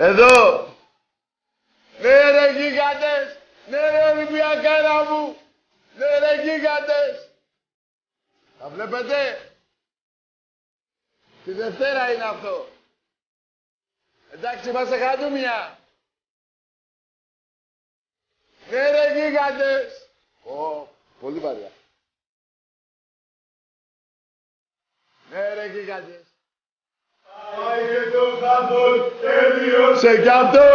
Εδώ. Ναι ρε γίγαντες. Ναι ρε Ολυμπιακάρα μου. Ναι ρε γίγαντες. Τα βλέπετε. Τη Δευτέρα είναι αυτό. Εντάξει, είμαστε χανούμια. Ναι ρε γίγαντες. Ω, πολύ βαριά. Ναι ρε γίγαντες. Πάει και το χάμπολ τελείωσε κι αυτό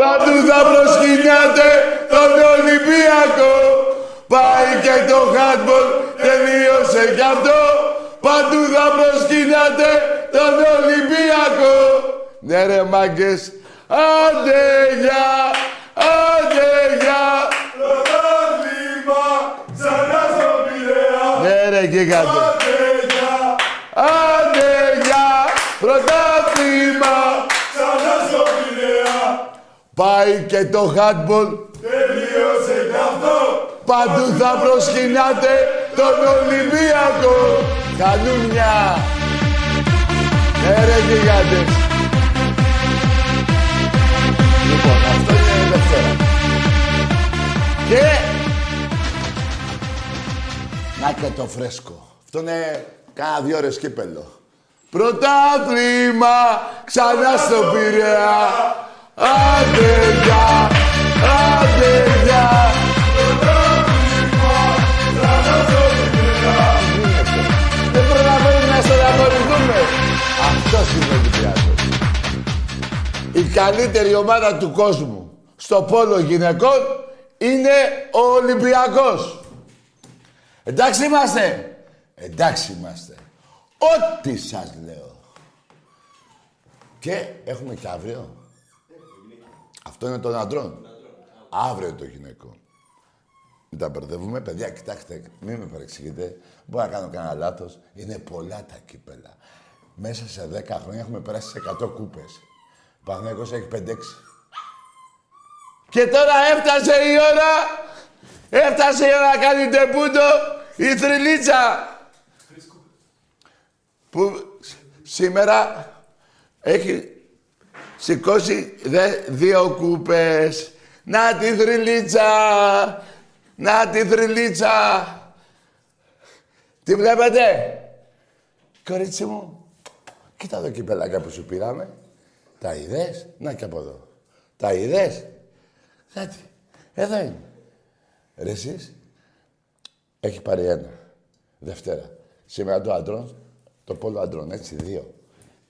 παντού θα προσκυνάτε τον Ολυμπιακό. Πάει και το χάτμπολ τελείωσε κι αυτό παντού θα προσκυνάτε τον Ολυμπιακό. Ναι ρε μάγκες, άντε γεια, άντε γεια. Πρωτάθλημα ξανά στο Πειραιά. Ναι ρε γίγαντε. Άντε γεια, Άντε γεια, πρωτάθλημα. ξανά στο Πειραιά. Πάει και το χάτμπολ Τελείωσε κι αυτό. Παντού θα προσκυνάτε τον Ολυμπιακό. Κανούμια. Ναι ρε γιγάντες. Λοιπόν, αυτό είναι Δευτέρα. Και... Να και το φρέσκο. Αυτό είναι κάνα δύο ώρες κύπελο. Πρωτάθλημα ξανά στο Πειραιά. Άντε γεια, άντε γεια. Δεν προλαβαίνουμε να στεναχωρηθούμε. Αυτός είναι ο Ολυμπιακός. Η καλύτερη ομάδα του κόσμου στο πόλο γυναικών είναι ο Ολυμπιακός. Εντάξει είμαστε. Εντάξει είμαστε. Ό,τι σας λέω. Και έχουμε και αύριο. Αυτό είναι των αντρών. Αύριο το γυναικό. Μην τα μπερδεύουμε. Παιδιά, κοιτάξτε, μην με παρεξηγείτε. Μπορώ να κάνω κανένα λάθος. Είναι πολλά τα κύπελα. Μέσα σε 10 χρόνια έχουμε περάσει σε 100 κούπες. Ο Παναγιώτος έχει 5-6. Και τώρα έφτασε η ώρα. Έφτασε η ώρα να κάνει τεπούντο η θρυλίτσα. Που σήμερα έχει σηκώσει δε, δύο κούπες. Να τη θρυλίτσα! Να τη θρυλίτσα! Τι βλέπετε; Κορίτσι μου, κοίτα εδώ κυπελάκια που σου πήραμε. Τα είδες; Να και από εδώ. Τα είδες; Κάτι. Εδώ είναι. Ρε εσείς, έχει πάρει ένα. Δευτέρα. Σήμερα το άντρων, το πόλο άντρων, έτσι, δύο.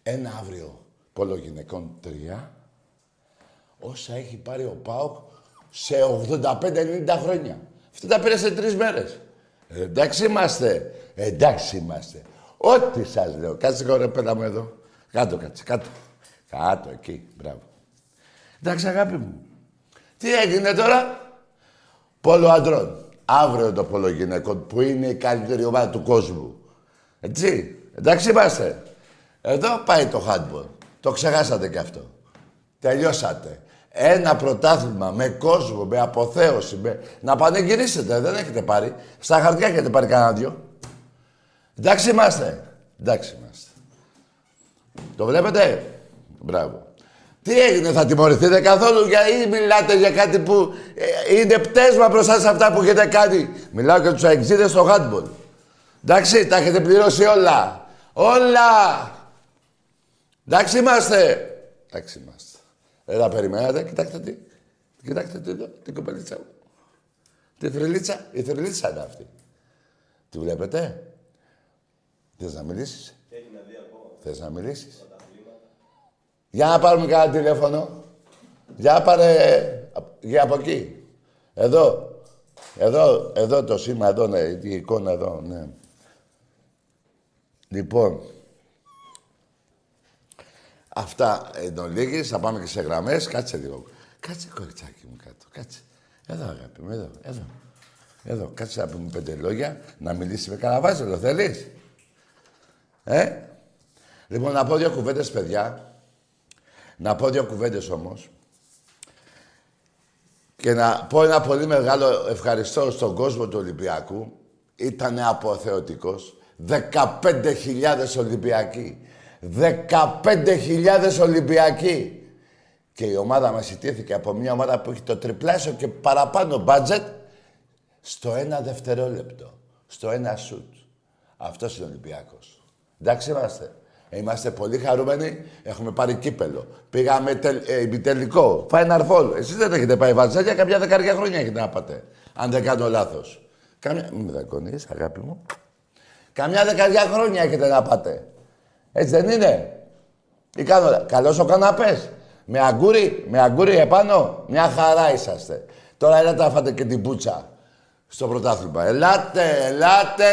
Ένα αύριο, πόλο γυναικών, τρία. Όσα έχει πάρει ο ΠΑΟΚ σε 85-90 χρόνια. Αυτά τα πήρε σε τρεις μέρες. Ε, εντάξει είμαστε. Ε, εντάξει είμαστε. Ό,τι σας λέω. Κάτσε κορέ, πέτα μου εδώ. Κάτω, κάτσε, κάτω. Κάτω, εκεί. Μπράβο. Εντάξει, αγάπη μου. Τι έγινε τώρα; Πόλο αντρών. Αύριο το πόλο γυναικών που είναι η καλύτερη ομάδα του κόσμου. Έτσι. Εντάξει είμαστε. Εδώ πάει το handball. Το ξεχάσατε κι αυτό. Τελειώσατε. Ένα πρωτάθλημα με κόσμο, με αποθέωση, με... να πανεγυρίσετε. Δεν έχετε πάρει. Στα χαρτιά έχετε πάρει κανένα δυο. Εντάξει είμαστε. Εντάξει είμαστε. Το βλέπετε; Μπράβο. Τι έγινε, θα τιμωρηθείτε καθόλου; Γιατί μιλάτε για κάτι που ε, είναι πτέσμα μπροστά σε αυτά που έχετε κάνει; Μιλάω για τους αεξίδες στο handball. Εντάξει, τα έχετε πληρώσει όλα. Όλα. Εντάξει είμαστε. Εντάξει είμαστε. Δεν τα περιμένατε. Κοιτάξτε τι. Κοιτάξτε τι εδώ, την κοπελίτσα μου. Τη θρυλίτσα. Η θρυλίτσα είναι αυτή. Τη βλέπετε; Θες να μιλήσεις; Θες να μιλήσεις; Για να πάρουμε κανένα τηλέφωνο. Για να πάρε... Για από εκεί. Εδώ. Εδώ, εδώ το σήμα, εδώ, ναι, η εικόνα εδώ, ναι. Λοιπόν, αυτά εν ολίγης, θα πάμε και σε γραμμές. Κάτσε λίγο. Κάτσε, κοριτσάκι μου, κάτω. Κάτσε. Εδώ, αγάπη μου, εδώ, εδώ. Εδώ, κάτσε να πούμε πέντε λόγια, να μιλήσει με καναβάζελο, θέλεις; Ε; Λοιπόν, να πω δύο κουβέντες, παιδιά. Να πω δύο κουβέντες όμως. Και να πω ένα πολύ μεγάλο ευχαριστώ στον κόσμο του Ολυμπιακού. Ήταν αποθεωτικός. 15.000 Ολυμπιακοί. 15.000 Ολυμπιακοί. Και η ομάδα μας ιτήθηκε από μια ομάδα που έχει το τριπλάσιο και παραπάνω budget στο ένα δευτερόλεπτο. Στο ένα σουτ. Αυτός είναι ο Ολυμπιακός. Εντάξει είμαστε. Είμαστε πολύ χαρούμενοι. Έχουμε πάρει κύπελο. Πήγαμε τελ, ε, ημιτελικό. Final Four. Εσείς δεν έχετε πάει βαζέλια. Κάποια δεκαετία χρόνια έχετε να πάτε. Αν δεν κάνω λάθος. Καμιά... Μην με δακονείς, αγάπη μου. Καμιά δεκαετία χρόνια έχετε να πάτε. Έτσι δεν είναι; Τι κάνω, καλός ο καναπές. Με αγκούρι, με αγκούρι επάνω. Μια χαρά είσαστε. Τώρα έλατε να φάτε και την πούτσα στο πρωτάθλημα. Ελάτε, ελάτε.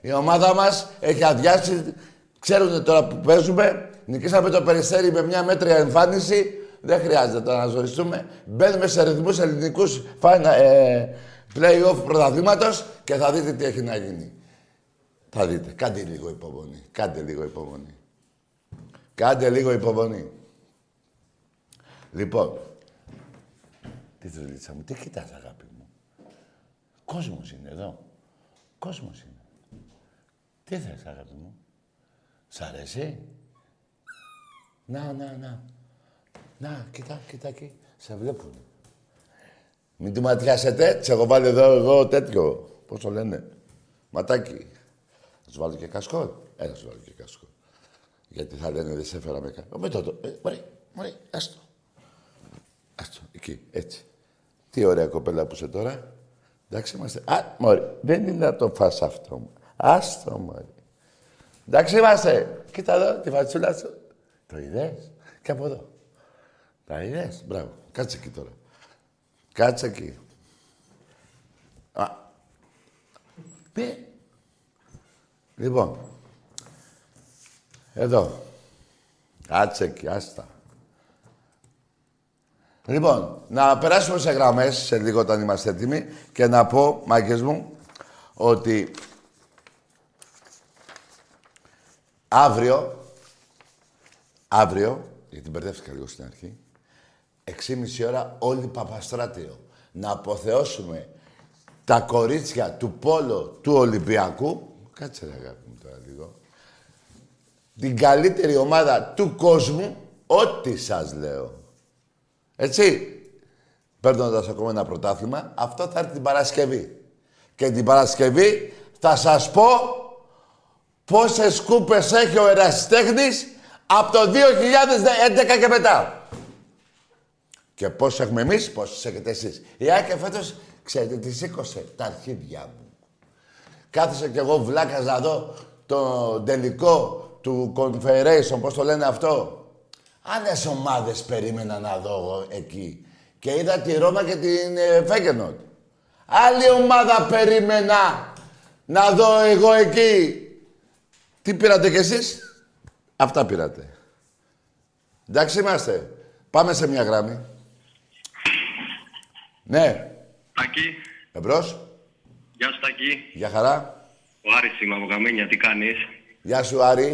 Η ομάδα μας έχει αδειάσει. Ξέρουν τώρα που παίζουμε. Νικήσαμε το Περιστέρι με μια μέτρια εμφάνιση. Δεν χρειάζεται τώρα να ζοριστούμε. Μπαίνουμε σε ρυθμούς ελληνικούς φάνα, ε, play-off πρωταθλήματος και θα δείτε τι έχει να γίνει. Θα δείτε. Κάντε λίγο υπομονή. Κάντε λίγο υπομονή. Κάντε λίγο υπομονή. Λοιπόν, τι δουλίτσα μου, τι κοιτάς αγάπη μου. Κόσμος είναι εδώ. Κόσμος είναι. Τι θες αγάπη μου. Σ' αρέσει; Να, να, να. Να, κοιτά, κοιτά εκεί. Σε βλέπουν. Μην του ματιάσετε. Της έχω βάλει εδώ εγώ τέτοιο. Πώς το λένε; Ματάκι. Θα σου βάλω και κασκό. Έλα, σου βάλω και κασκό. Γιατί θα λένε δεν σε έφερα με κάτι. Με το. Ε, μωρή, μωρή, άστο. Άστο, εκεί, έτσι. Τι ωραία κοπέλα που είσαι τώρα. Εντάξει είμαστε. Α, μωρή, δεν είναι να το φας αυτό. Άστο, μωρή. Εντάξει είμαστε. Κοίτα εδώ, τη φατσούλα σου. Το είδες; Και από εδώ. Τα είδες; Μπράβο. Κάτσε εκεί τώρα. Κάτσε εκεί. Α. Πει. Λοιπόν. Εδώ. Κάτσε εκεί, άστα. Λοιπόν, να περάσουμε σε γραμμές σε λίγο όταν είμαστε έτοιμοι και να πω, μάγκες μου, ότι αύριο, αύριο, γιατί μπερδεύτηκα λίγο στην αρχή, 6,5 ώρα όλοι Παπαστράτιο. Να αποθεώσουμε τα κορίτσια του Πόλο του Ολυμπιακού. Κάτσε ρε αγάπη μου τώρα λίγο. Την καλύτερη ομάδα του κόσμου, ό,τι σας λέω. Έτσι. Παίρνοντας ακόμα ένα πρωτάθλημα, αυτό θα έρθει την Παρασκευή. Και την Παρασκευή θα σας πω πόσες κούπες έχει ο Ερασιτέχνης από το 2011 και μετά. Και πώς έχουμε εμείς, πόσες έχετε εσείς. Η Άκη φέτος, ξέρετε τις σήκωσε, τα αρχίδια μου. Κάθισα κι εγώ βλάκας να δω το τελικό του Confederation, πώς το λένε αυτό. Άλλες ομάδες περίμενα να δω εγώ εκεί. Και είδα τη Ρώμα και την ε, Φέγγενοτ. Άλλη ομάδα περίμενα να δω εγώ εκεί. Τι πήρατε κι εσείς; Αυτά πήρατε. Εντάξει είμαστε. Πάμε σε μια γράμμη. Ναι. Τάκη, Εμπρός. Γεια σου Τάκη. Γεια χαρά. Ο Άρης είμαι από Καμίνια, τι κάνεις; Γεια σου Άρη.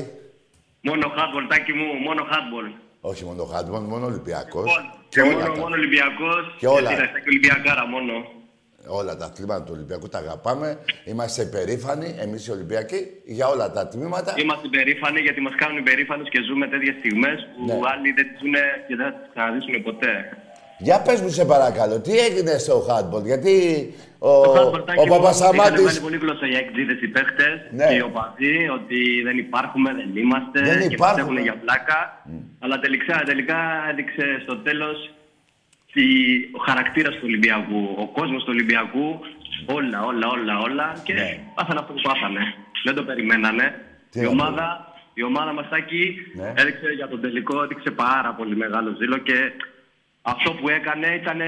Μόνο hardball, Τάκη μου, μόνο hardball. Όχι μόνο χάντμον, μόνο Ολυμπιακός. Λοιπόν, Και και όλα μόνο, τα, μόνο Ολυμπιακός. Και όλα. Γιατί είναι Ολυμπιακάρα μόνο. όλα τα τμήματα του Ολυμπιακού τα αγαπάμε. Είμαστε υπερήφανοι, εμείς οι Ολυμπιακοί, για όλα τα τμήματα. Είμαστε περήφανοι γιατί μας κάνουν υπερήφανους και ζούμε τέτοιες στιγμές που Ναι. άλλοι δεν τις ζουν και δεν θα τις ξαναζήσουν ποτέ. Για πες μου σε παρακαλώ, τι έγινε στο handball, γιατί ο, Το hardball, Τάκη ο μου, Είχαν Παπασαμάτης... βάλει πολύ γλώσσα οι εκτζίδες οι παίχτες Ναι. και οι οπαδοί ότι δεν υπάρχουμε, δεν είμαστε Δεν και υπάρχουμε. πιστεύουν για πλάκα. Αλλά τελικά, τελικά έδειξε στο τέλος τη- ο χαρακτήρας του Ολυμπιακού, ο κόσμος του Ολυμπιακού, όλα, όλα, όλα, όλα και Ναι. πάθανε αυτό που πάθανε. Δεν το περιμένανε. Τι η να ομάδα, η ομάδα μας Τάκη, Ναι. έδειξε για τον τελικό, έδειξε πάρα πολύ μεγάλο ζήλο και αυτό που έκανε ήταν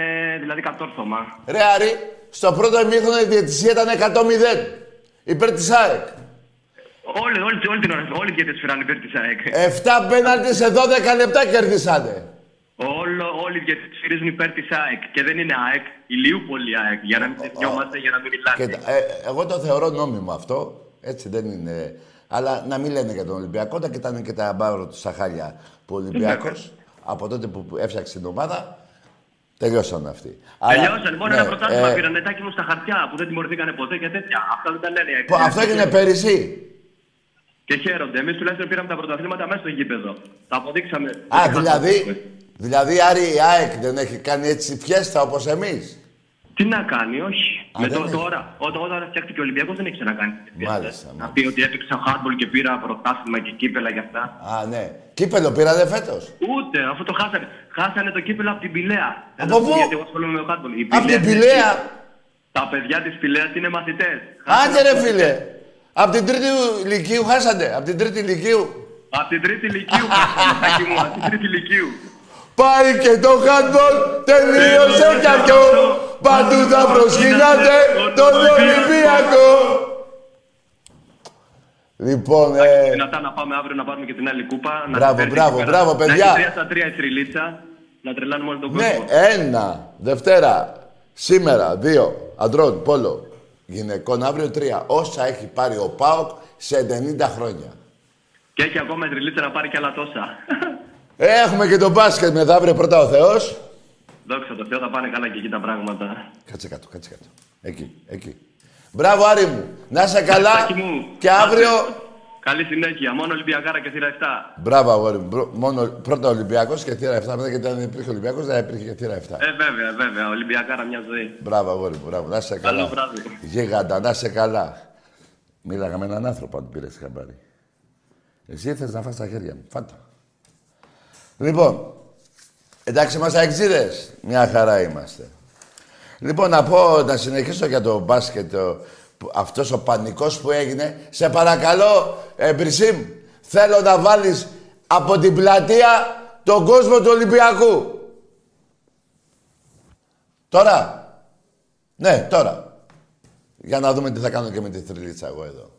δηλαδή κατόρθωμα. Ρε Άρη, στο πρώτο ημίχρονο η διαιτησία ήταν 100-0. Υπέρ της ΑΕΚ. Όλη, όλη, όλη την ώρα, όλοι και τις φυράνε υπέρ της ΑΕΚ. 7 πέναλτις σε 12 λεπτά κερδίσανε. Όλο, όλοι και τις φυρίζουν υπέρ της ΑΕΚ. Και δεν είναι ΑΕΚ, η Λιούπολη ΑΕΚ. Για να μην ξεχνιόμαστε, για να μην μιλάνε. Κοίτα, ε, εγώ το θεωρώ νόμιμο αυτό. Έτσι δεν είναι. Αλλά να μην λένε για τον Ολυμπιακό. Τα κοιτάνε και τα μπάρο του στα χάλια που ο Ολυμπιακός από τότε που έφτιαξε την ομάδα τελειώσαν αυτοί. Αλλά- Τελειώσαν. Μόνο ναι, ένα πρωτάθλημα ε, πήραν νετάκι μου στα χαρτιά που δεν τιμωρηθήκανε ποτέ και τέτοια. Αυτά δεν τα λένε. οι ΑΕΚ. που Αυτό έγινε πέρυσι. Και χαίρονται. Εμείς τουλάχιστον πήραμε τα πρωταθλήματα μέσα στο γήπεδο. Τα αποδείξαμε. Α, δηλαδή Δηλαδή, Άρη, η ΑΕΚ δεν έχει κάνει έτσι φιέστα όπως εμείς. Τι να κάνει, όχι. Α, Με δεν το, έχει. τώρα, όταν, όταν φτιάχτηκε ο Ολυμπιακός δεν έχει ξανακάνει. τέτοια φιέστα. Μάλιστα, Να μάλιστα. πει ότι έπαιξα hardball και πήρα πρωτάθλημα και κύπελα και αυτά. Α, ναι. Κύπελο πήρατε φέτος; Ούτε, αφού το χάσανε. Χάσανε το κύπελο από την Πηλαία. Από Δεν θα σου πω πού; Γιατί εγώ ασχολούμαι με hardball. Η Απ' την είναι- Πηλαία. Τα παιδιά της Πηλαίας είναι μαθητές. Άντε ρε φίλε. Απ' την τρίτη ηλικίου χάσατε; Απ' την τρίτη ηλικίου; Από την τρίτη ηλικίου χάσανε, Τάκη μου. Από την τρίτη ηλικίου. Πάει και το handball, τελείωσε κι αυτό. Παντού θα προσκυνάτε τον Ολυμπιακό. Λοιπόν, ε, Δυνατά να πάμε αύριο να πάρουμε και την άλλη κούπα. να Μπράβο, την φέρνει μπράβο, εκεί πέρα. μπράβο, παιδιά. Να έχει τρία στα τρία η θρυλίτσα. Να τρελάνουμε όλο τον κόσμο. ναι, ένα, Δευτέρα, σήμερα, δύο, αντρών, πόλο, γυναικών, αύριο τρία. Όσα έχει πάρει ο ΠΑΟΚ σε 90 χρόνια. Και έχει ακόμα η θρυλίτσα να πάρει κι άλλα τόσα. Έχουμε και το μπάσκετ μεθαύριο πρώτα ο Θεός. Δόξα τω Θεώ, θα πάνε καλά και εκεί τα πράγματα. Κάτσε κάτω, κάτσε κάτω. Εκεί, εκεί. Μπράβο, Άρη μου. Να είσαι καλά. Τάκη μου. Και αύριο... Καλή συνέχεια. Μόνο Ολυμπιακάρα και θύρα 7. Μπράβο, αγόρι μου. Μπρο- Μόνο πρώτα Ολυμπιακός και θύρα 7. Μετά γιατί αν δεν υπήρχε Ολυμπιακός δεν υπήρχε και θύρα 7. Ε, βέβαια, βέβαια. Ολυμπιακάρα μια ζωή. Μπράβο, αγόρι μου. Μπράβο. Να είσαι καλά. Καλό βράδυ. Γίγαντα, να είσαι καλά. Μίλαγα με έναν άνθρωπο αν πήρες χαμπάρι. Εσύ ήθελες να φας τα χέρια μου. Φάτα. Λοιπόν, εντάξει είμαστε αεξίδες. Μια χαρά είμαστε. Λοιπόν, να πω, να συνεχίσω για το μπάσκετ, το, που- αυτός ο πανικός που έγινε. Σε παρακαλώ, ε, Μπρισίμ, θέλω να βάλεις από την πλατεία τον κόσμο του Ολυμπιακού. Τώρα. Ναι, τώρα. Για να δούμε τι θα κάνω και με τη θρυλίτσα εγώ εδώ.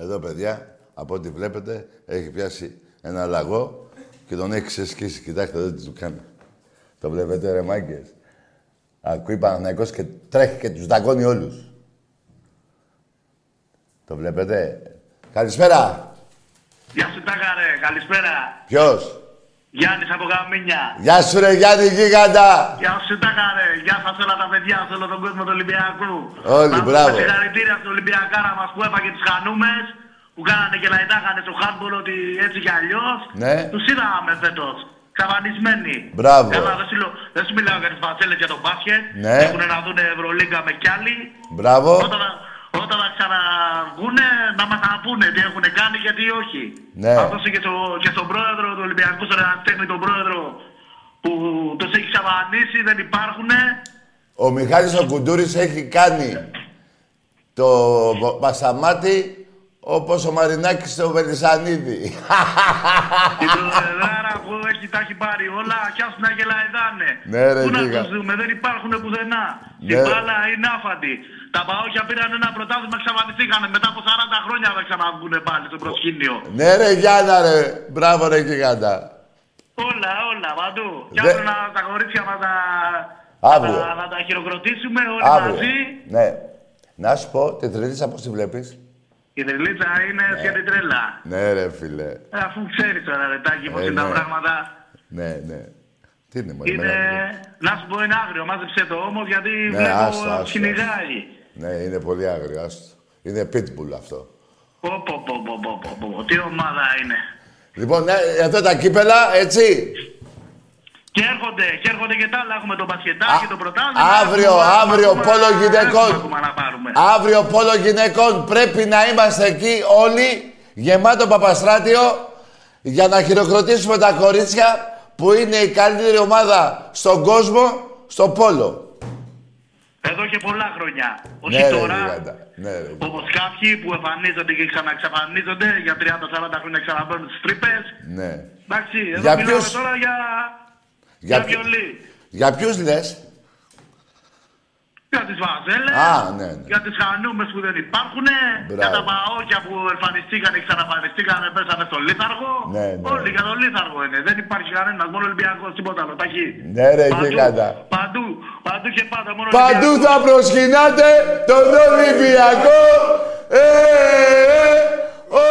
Εδώ, παιδιά, από ό,τι βλέπετε, έχει πιάσει ένα λαγό και τον έχει ξεσκίσει. Κοιτάξτε εδώ τι του κάνει. Το βλέπετε, ρε μάγκες. Ακούει Παναθηναϊκός και τρέχει και τους δαγκώνει όλους. Το βλέπετε. Καλησπέρα. Γεια σου Τάκαρε, καλησπέρα. Ποιος; Γιάννης από Γαμίνια. Γεια σου ρε Γιάννη Γίγαντα. Γεια σου Τάκαρε, γεια σας όλα τα παιδιά, σε όλο τον κόσμο του Ολυμπιακού. Όλοι, Να πούμε μπράβο. Συγχαρητήρια στους Ολυμπιακάρα μας που έφαγε τις χανούμες, που κάνανε και λαϊτάχανε στο χάντμπολ ότι έτσι κι αλλιώς. Ναι. Τους είδαμε φέτος. Ξαφανισμένοι. Μπράβο. Καλά, δεν σου, λέω- δεν σου μιλάω για τις φατσέλες για τον μπάσκετ. Ναι. Έχουν να δουν Ευρωλίγκα με κι άλλοι. Μπράβο. Όταν, όταν θα ξαναβγούνε να μας τα πούνε τι έχουν κάνει γιατί όχι. Ναι. Θα δώσει και, στο, και στον πρόεδρο του Ολυμπιακού, στον Εραστέχνη, τον πρόεδρο που τους έχει ξαφανίσει, δεν υπάρχουν. Ο Μιχάλης ο Κουντούρης έχει κάνει το Πασαμάτι όπως ο Μαρινάκης στο Βελισανίδη. Την Προεδράρα που έχει, τα έχει πάρει όλα, κι ας να γελαϊδάνε. Ναι, ρε, Πού να γίγα. τους δούμε, δεν υπάρχουν πουθενά. Ναι. Η μπάλα είναι άφαντη. Τα παόκια πήραν ένα πρωτάθλημα, ξαφανιστήκανε. Μετά από 40 χρόνια θα ξαναβγούν πάλι στο προσκήνιο. ναι ρε Γιάννα ρε. Μπράβο ρε Γίγαντα. Όλα, όλα, παντού. Κι Δε- αύριο να τα κορίτσια μας τα... Αύριο. Να, να τα χειροκροτήσουμε όλοι Αύριο. μαζί. Ναι. Να σου πω, τη τρελίτσα πώς τη βλέπεις; Η τρελίτσα είναι σχεδόν τρέλα. Ναι ρε φίλε. Ε, Αφού ξέρεις τώρα, Ρετάκι, πώς Ε, είναι τα ναι. πράγματα. Ναι, ναι. Τι είναι μωρέ, Είναι... μεγάλη. Να σου πω είναι άγριο, μάζεψε το όμως γιατί Ναι, βλέπω άστο, άστο, κυνηγάει. Ναι, είναι πολύ άγριο. άστο. Είναι pitbull αυτό. Πω, πω, πω, πω, πω, πω, πω. Τι ομάδα είναι. Λοιπόν, ναι, εδώ τα κύπελα, έτσι. Και έρχονται, και έρχονται και τα άλλα. Έχουμε το Α, μπασκετάκι, το πρωτάθλημα. αύριο, Έχουμε- αύριο, έχουμε- πόλο γυναικών. έχουμε ακόμα να πάρουμε. Αύριο πόλο γυναικών πρέπει να είμαστε εκεί όλοι γεμάτο παπαστράτιο για να χειροκροτήσουμε τα κορίτσια που είναι η καλύτερη ομάδα στον κόσμο στο πόλο. Εδώ και πολλά χρόνια. Όχι Ναι, ρε, τώρα. γιγάντα. Ναι, ρε. Όπως κάποιοι που εμφανίζονται και ξαναξαφανίζονται για 30-40 χρόνια ξαναμπαίνουν στις τρύπες. Ναι. Εντάξει, εδώ Για μιλάμε ποιους- τώρα για, Για, για, ποιο- βιολί. για ποιους λες; Για τις βαζέλες, Α, ναι, ναι. για τις χανούμε που δεν υπάρχουν, Μπράβο. για τα παόκια που εμφανιστήκαν και ξαναφανιστήκαν, πέσανε στο λίθαργο. Ναι, ναι. Όλοι για το λίθαργο είναι. Δεν υπάρχει κανένας, μόνο Ολυμπιακός, τίποτα άλλο. Ταχύ. Ναι, ρε, Παντού, γιγάντα. Παντού, παντού και πάντα. Μόνο Παντού Ολυμπιακός. θα προσκυνάτε τον Ολυμπιακό. Ε, ε, ο, ο.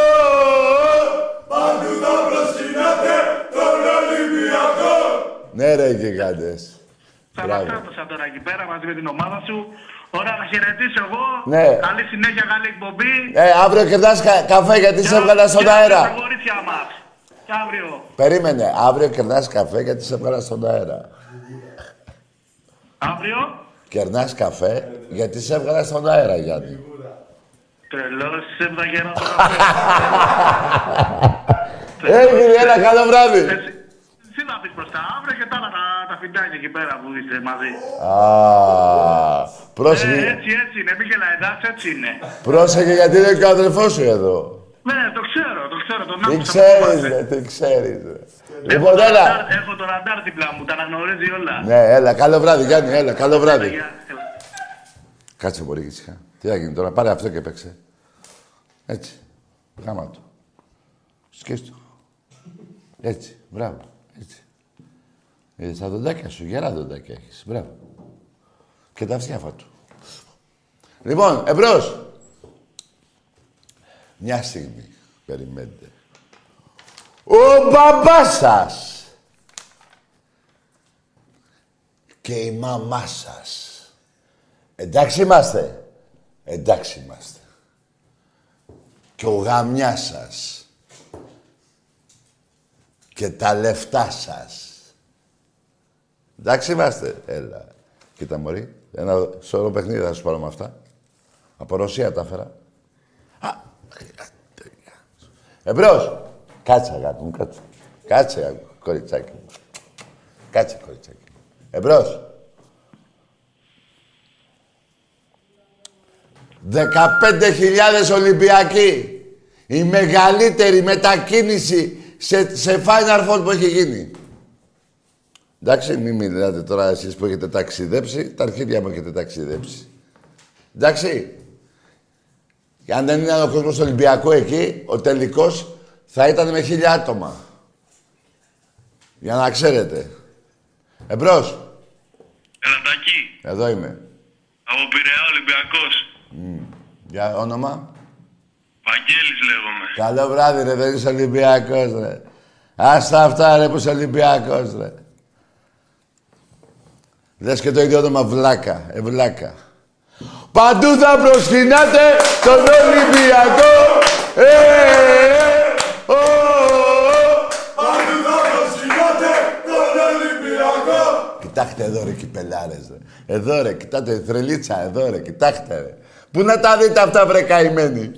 Παντού θα προσκυνάτε τον Ολυμπιακό. Ναι ρε γιγάντες. Θα Μπράβο. αναστάτωσα τώρα εκεί πέρα μαζί με την ομάδα σου. Ωραία, να χαιρετήσω εγώ. Ναι. Καλή συνέχεια, καλή εκπομπή. Ε, αύριο κερδάς κα- καφέ γιατί σε έβγαλα στον Και αύριο αέρα. Τα κορίτσια μας. Και αύριο. Περίμενε, αύριο κερνάς καφέ γιατί σε έβγαλα στον αέρα. Αύριο; Κερνάς καφέ γιατί σε έβγαλα στον αέρα, Γιάννη. Τρελός, έβδα γερά το Έγινε, έλα, καλό βράδυ. Έτσι. Τι να πεις μπροστά, αύριο και τα άλλα τα, τα φιντάκια εκεί πέρα που είστε μαζί. Α, Ε, πρόσεχε, έτσι, έτσι είναι, μην γελαϊδάς, έτσι είναι. πρόσεχε γιατί είναι και ο αδερφός σου εδώ. Ναι, το ξέρω, το ξέρω, τον Τι άκουσα. που ξέρεις, είπατε. ρε, τι ξέρεις. ρε. Έχω Λοιπόν, το έλα. ραντάρ- Έχω το ραντάρ δίπλα μου, τα αναγνωρίζει όλα. Ναι, έλα, καλό βράδυ, Γιάννη, έλα, καλό βράδυ. Γεια, έλα. Κάτσε πολύ ήσυχα. Τι θα γίνει τώρα, πάρε αυτό και παίξε. Έτσι. Γάμα του. Σκέστο. Έτσι. Μπράβο. Έτσι. Είδες τα δοντάκια σου, γερά δοντάκια έχεις. Μπράβο. Και τα αυτιάφα του. Λοιπόν, εμπρός. Μια στιγμή. Περιμένετε. Ο μπαμπάς σας και η μαμά σας Εντάξει είμαστε. Εντάξει είμαστε. Και ο γαμιάς σας. Και τα λεφτά σας. Εντάξει είμαστε. Έλα. Κοίτα μωρή. Ένα σωρό παιχνίδι θα σου πάρω με αυτά. Από Ρωσία τα έφερα. Α, Εμπρός. Κάτσε αγάπη μου, κάτσε. Κάτσε αγάπη, κοριτσάκι μου. Κάτσε κοριτσάκι μου. Εμπρός. 15.000 Ολυμπιακοί. Η μεγαλύτερη μετακίνηση σε, σε Final Four που έχει γίνει. Εντάξει, μην μιλάτε τώρα εσείς που έχετε ταξιδέψει. Τα αρχίδια μου έχετε ταξιδέψει. Εντάξει. Και αν δεν ήταν ο κόσμος του Ολυμπιακού εκεί, ο τελικός θα ήταν με χίλια άτομα. Για να ξέρετε. Εμπρός. Ελατακή, Εδώ είμαι. από Πειραιά Ολυμπιακός. Για όνομα. Βαγγέλης λέγομαι. Καλό βράδυ ρε, δεν είσαι Ολυμπιακός ρε. Άστα αυτά ρε που είσαι Ολυμπιακός ρε. Λες και το ίδιο όνομα βλάκα, ε βλάκα. Παντού θα προσκυνάτε τον Ολυμπιακό. Ε, ε, ο, ο, ο. Παντού θα προσκυνάτε τον Ολυμπιακό. Κοιτάξτε εδώ ρε κυπελάρες ρε. Εδώ ρε, κοιτάτε θρελίτσα, εδώ ρε, κοιτάξτε ρε. Πού να τα δείτε αυτά βρε καημένοι.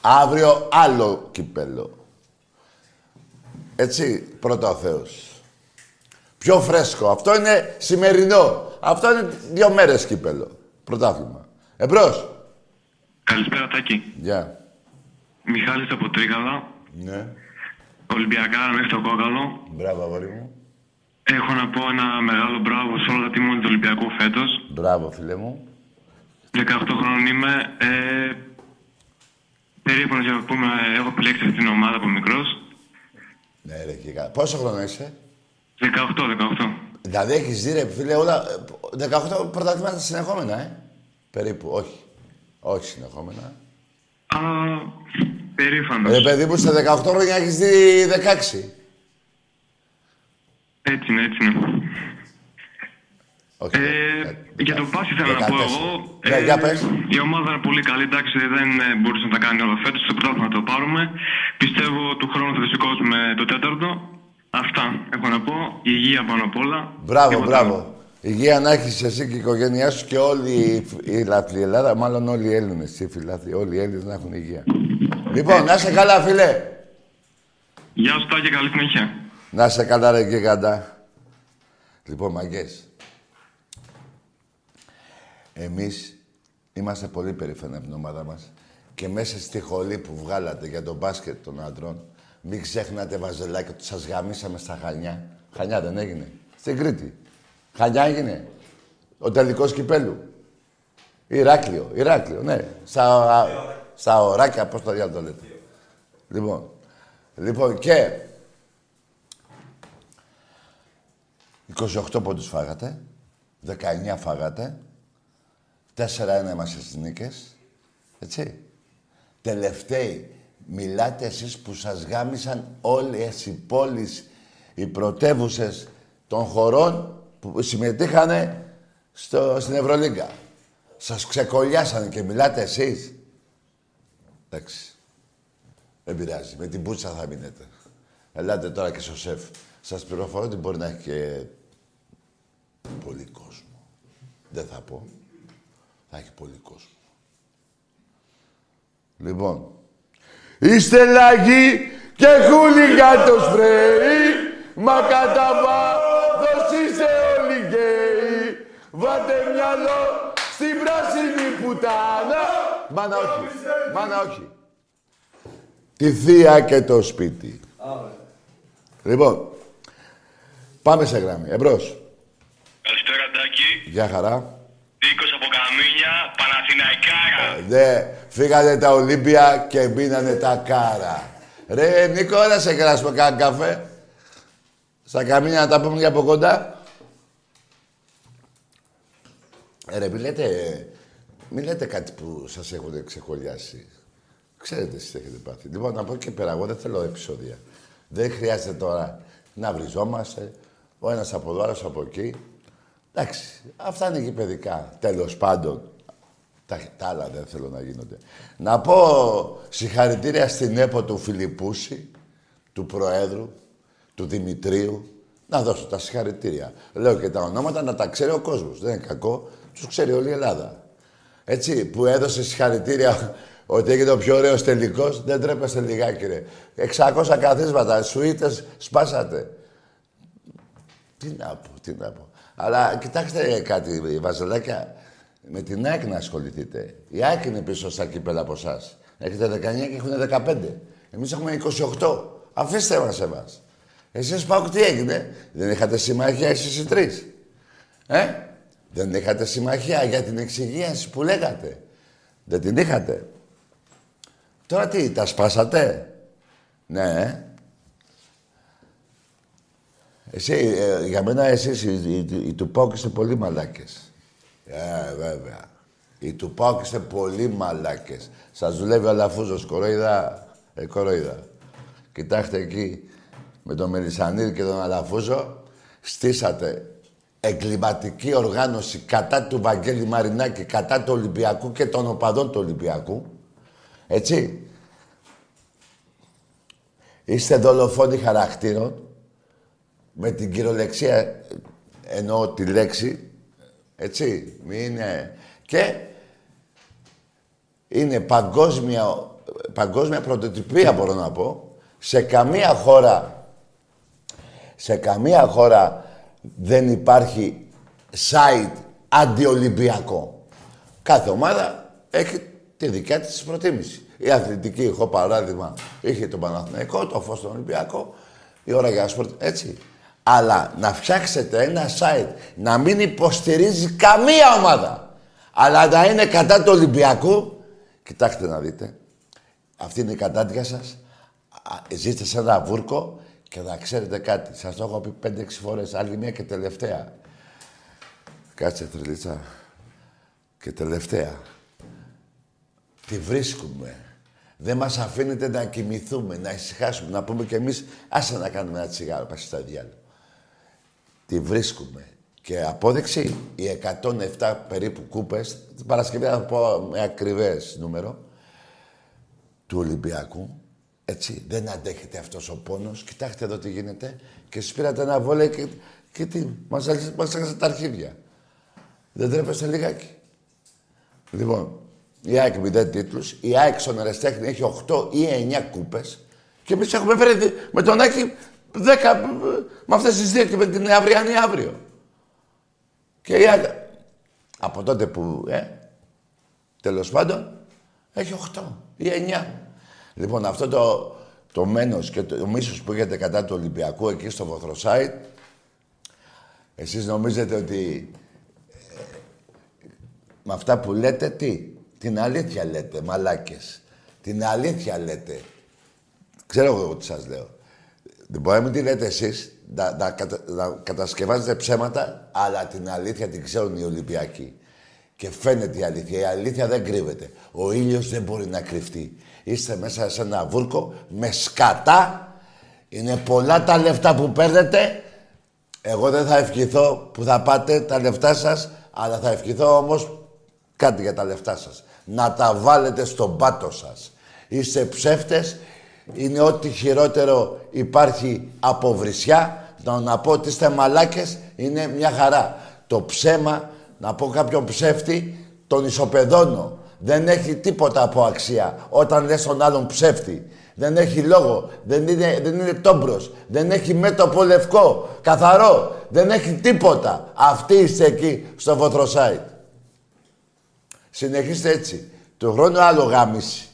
Αύριο άλλο κυπέλο. Έτσι, πρώτα ο Θεός. Πιο φρέσκο. Αυτό είναι σημερινό. Αυτό είναι δύο μέρες κύπελο. Πρωτάθλημα. Εμπρός. Καλησπέρα Τάκη. Γεια. Μιχάλης από Τρίκαλα. Ναι. Ολυμπιακά μέχρι το κόκαλο. Μπράβο, αγόρι μου. Έχω να πω ένα μεγάλο μπράβο σε όλα τα τίμια του Ολυμπιακού φέτος. Μπράβο, φίλε μου. 18 χρόνων είμαι. Ε, περήφανος για να πούμε, έχω επιλέξει αυτή την ομάδα από μικρός. Ναι, ρε, και καλά. Πόσο χρόνο είσαι; 18, 18. Δηλαδή έχεις δει, ρε, φίλε, όλα... ε, 18 πρωταθλήματα συνεχόμενα, ε; Περίπου, όχι. Όχι συνεχόμενα. Α, περήφανος. Ρε παιδί μου, στα 18 χρόνια έχεις δει 16. Έτσι είναι, έτσι είναι. Όχι. Ε, ε, για τον Πάση θέλω να πω 14. εγώ. Ναι, για πες. Η ομάδα είναι πολύ καλή, εντάξει, δεν ε, μπορούσε να τα κάνει όλα φέτος, στο πρωτάθλημα να το πάρουμε. Πιστεύω του χρόνου θα το σηκώσουμε το τέταρτο. Αυτά έχω να πω. Υγεία πάνω απ' όλα. Μπράβο, Τίποτα μπράβο. άλλο. Υγεία να έχεις εσύ και η οικογένειά σου και όλη η- η λαθλή Ελλάδα, μάλλον όλοι οι Έλληνες, οι φιλάθλοι, όλοι οι Έλληνες να έχουν υγεία. Λοιπόν, να είσαι καλά, φίλε. Γεια σου Τάκη, καλή συνέχεια. Να είσαι καλά, ρε γίγαντα. Λοιπόν, μαγκές. Εμείς είμαστε πολύ περήφανοι από την ομάδα μας. Και μέσα στη χολή που βγάλατε για τον μπάσκετ των άντρων, μην ξέχνατε βαζελάκι ότι σας γαμίσαμε στα Χανιά. Χανιά δεν έγινε. Στην Κρήτη. Χανιά έγινε. Ο τελικός κυπέλου. Ηράκλειο, Ηράκλειο, ναι. Στα, στα ωράκια, πώς το διάλογο το λέτε. Λοιπόν, λοιπόν και 28 πόντους φάγατε, 19 φάγατε, 4-1 είμαστε στις νίκες, έτσι. Τελευταίοι, μιλάτε εσείς που σας γάμισαν όλες οι πόλεις, οι πρωτεύουσες των χωρών που συμμετείχανε στο, στην Ευρωλίγκα. Σας ξεκολλιάσανε και μιλάτε εσείς. Εντάξει. Δεν πειράζει. Με την πουτσα θα μείνετε. Ελάτε τώρα και στο σεφ. Σας πληροφορώ ότι μπορεί να έχει και πολύ κόσμο. Δεν θα πω. Θα έχει πολύ κόσμο. Λοιπόν. Είστε λαγοί και χούλιγα το σπρέι, μα κατά βάθος είστε όλοι γκέι. Βάτε μυαλό στην πράσινη πουτάνα. Μάνα όχι, μάνα όχι. Τη θεία και το σπίτι. Λοιπόν, πάμε σε γραμμή. Εμπρός. Καλησπέρα Τάκη. Γεια χαρά. Νίκος από Καμίνια, Παναθηναϊκάρα. Ναι, φύγανε τα Ολύμπια και μείνανε τα κάρα. Ρε, Νίκο, να σε κράσουμε κανένα καφέ. Στα καμίνια να τα πούμε για από κοντά. Ε, ρε, μη λέτε, μη λέτε κάτι που σας έχουν ξεχωριάσει. Ξέρετε εσείς τι έχετε πάθει. Λοιπόν, να πω και πέρα, εγώ δεν θέλω επεισόδια. Δεν χρειάζεται τώρα να βριζόμαστε. Ο ένας από εδώ, άλλος από εκεί. Εντάξει, αυτά είναι γηπαιδικά. Τέλος πάντων, τα, τα άλλα δεν θέλω να γίνονται. Να πω συγχαρητήρια στην ΕΠΟ του Φιλιππούση, του Προέδρου, του Δημητρίου. Να δώσω τα συγχαρητήρια. Λέω και τα ονόματα να τα ξέρει ο κόσμος. Δεν είναι κακό. Τους ξέρει όλη η Ελλάδα. Έτσι, που έδωσε συγχαρητήρια ότι έγινε ο πιο ωραίος τελικός. Δεν τρέπεστε λιγάκι, ρε. 600 καθίσματα, σουίτες σπάσατε. Τι να πω, τι να πω. Αλλά κοιτάξτε κάτι, Βαζελάκια, με την ΑΕΚ να ασχοληθείτε. Η ΑΕΚ είναι πίσω στα κύπελα από εσάς. Έχετε 19 και έχουν 15. Εμείς έχουμε 28. Αφήστε μας εμάς. Εσείς πάω τι έγινε; Δεν είχατε συμμαχία εσείς οι τρεις. Ε; Δεν είχατε συμμαχία για την εξυγίανση που λέγατε. Δεν την είχατε. Τώρα τι, τα σπάσατε; Ναι, ε. Εσύ, ε, για μένα εσείς οι, οι, οι του Πάουκ είστε πολύ μαλάκες. Ε, βέβαια. Οι του Πάουκ είστε πολύ μαλάκες. Σας δουλεύει ο Αλαφούζος, κοροϊδά. Ε, κοροϊδά. Κοιτάξτε εκεί, με τον Μελισανίδη και τον Αλαφούζο, στήσατε εγκληματική οργάνωση κατά του Βαγγέλη Μαρινάκη, κατά του Ολυμπιακού και των οπαδών του Ολυμπιακού. Έτσι. Είστε δολοφόνοι χαρακτήρων. Με την κυριολεξία εννοώ τη λέξη. Έτσι. Μην είναι... Και είναι παγκόσμια, παγκόσμια πρωτοτυπία μπορώ να πω. Σε καμία χώρα, σε καμία χώρα δεν υπάρχει site αντιολυμπιακό. Κάθε ομάδα έχει τη δικιά της προτίμηση. Η αθλητική, έχω παράδειγμα, είχε τον Παναθηναϊκό, το φως τον Ολυμπιακό, η ώρα για σπορ, έτσι. Αλλά να φτιάξετε ένα site να μην υποστηρίζει καμία ομάδα, αλλά να είναι κατά του Ολυμπιακού, κοιτάξτε να δείτε, αυτή είναι η κατάντια σας, ζήστε σε ένα βούρκο και να ξέρετε κάτι. Σας το έχω πει πέντε-έξι φορές, άλλη μία και τελευταία. Κάτσε, τρελίτσα. Και τελευταία. Τη βρίσκουμε. Δεν μας αφήνετε να κοιμηθούμε, να ησυχάσουμε, να πούμε κι εμείς άσε να κάνουμε ένα τσιγάρο, πάση στα διάλογο. Τη βρίσκουμε. Και απόδειξη, οι 107 περίπου κούπες, την Παρασκευή θα πω με ακριβές νούμερο, του Ολυμπιακού, έτσι, δεν αντέχετε αυτός ο πόνος. Κοιτάξτε εδώ τι γίνεται. Και σου πήρατε ένα βόλε και, και τι, μας, μας τα αρχίδια. Δεν τρέπεστε λιγάκι. Λοιπόν, η ΑΕΚ μηδέν τίτλους, η ΑΕΚ στον Ερεστέχνη έχει 8 ή 9 κούπες και εμείς έχουμε φέρει με τον Άκη 10 με αυτές τις δύο και με την αυριανή αύριο. Και η ΑΕΚ από τότε που, ε, τέλος πάντων, έχει 8 ή 9. Λοιπόν, αυτό το, το μένος και το, το μίσος που έχετε κατά του Ολυμπιακού εκεί στο Βοθροσάιτ, εσείς νομίζετε ότι ε, με αυτά που λέτε, τι, την αλήθεια λέτε, μαλάκες. Την αλήθεια λέτε. Ξέρω εγώ τι σας λέω. Δεν μπορεί να μην τη λέτε εσείς, να, να, να κατασκευάζετε ψέματα, αλλά την αλήθεια την ξέρουν οι Ολυμπιακοί. Και φαίνεται η αλήθεια. Η αλήθεια δεν κρύβεται. Ο ήλιος δεν μπορεί να κρυφτεί. Είστε μέσα σε ένα βούρκο με σκατά. Είναι πολλά τα λεφτά που παίρνετε. Εγώ δεν θα ευχηθώ που θα πάτε τα λεφτά σας, αλλά θα ευχηθώ όμως κάτι για τα λεφτά σας. Να τα βάλετε στον πάτο σας. Είστε ψεύτες. Είναι ό,τι χειρότερο υπάρχει από βρισιά. Να, να πω ότι είστε μαλάκες είναι μια χαρά. Το ψέμα, να πω κάποιον ψεύτη, τον ισοπεδώνω. Δεν έχει τίποτα από αξία όταν λες τον άλλον ψεύτη. Δεν έχει λόγο. Δεν είναι, δεν είναι τόμπρος. Δεν έχει μέτωπο λευκό. Καθαρό. Δεν έχει τίποτα. Αυτή είστε εκεί στο Βοθροσάιτ. Συνεχίστε έτσι. Του χρόνου άλλο γάμιση.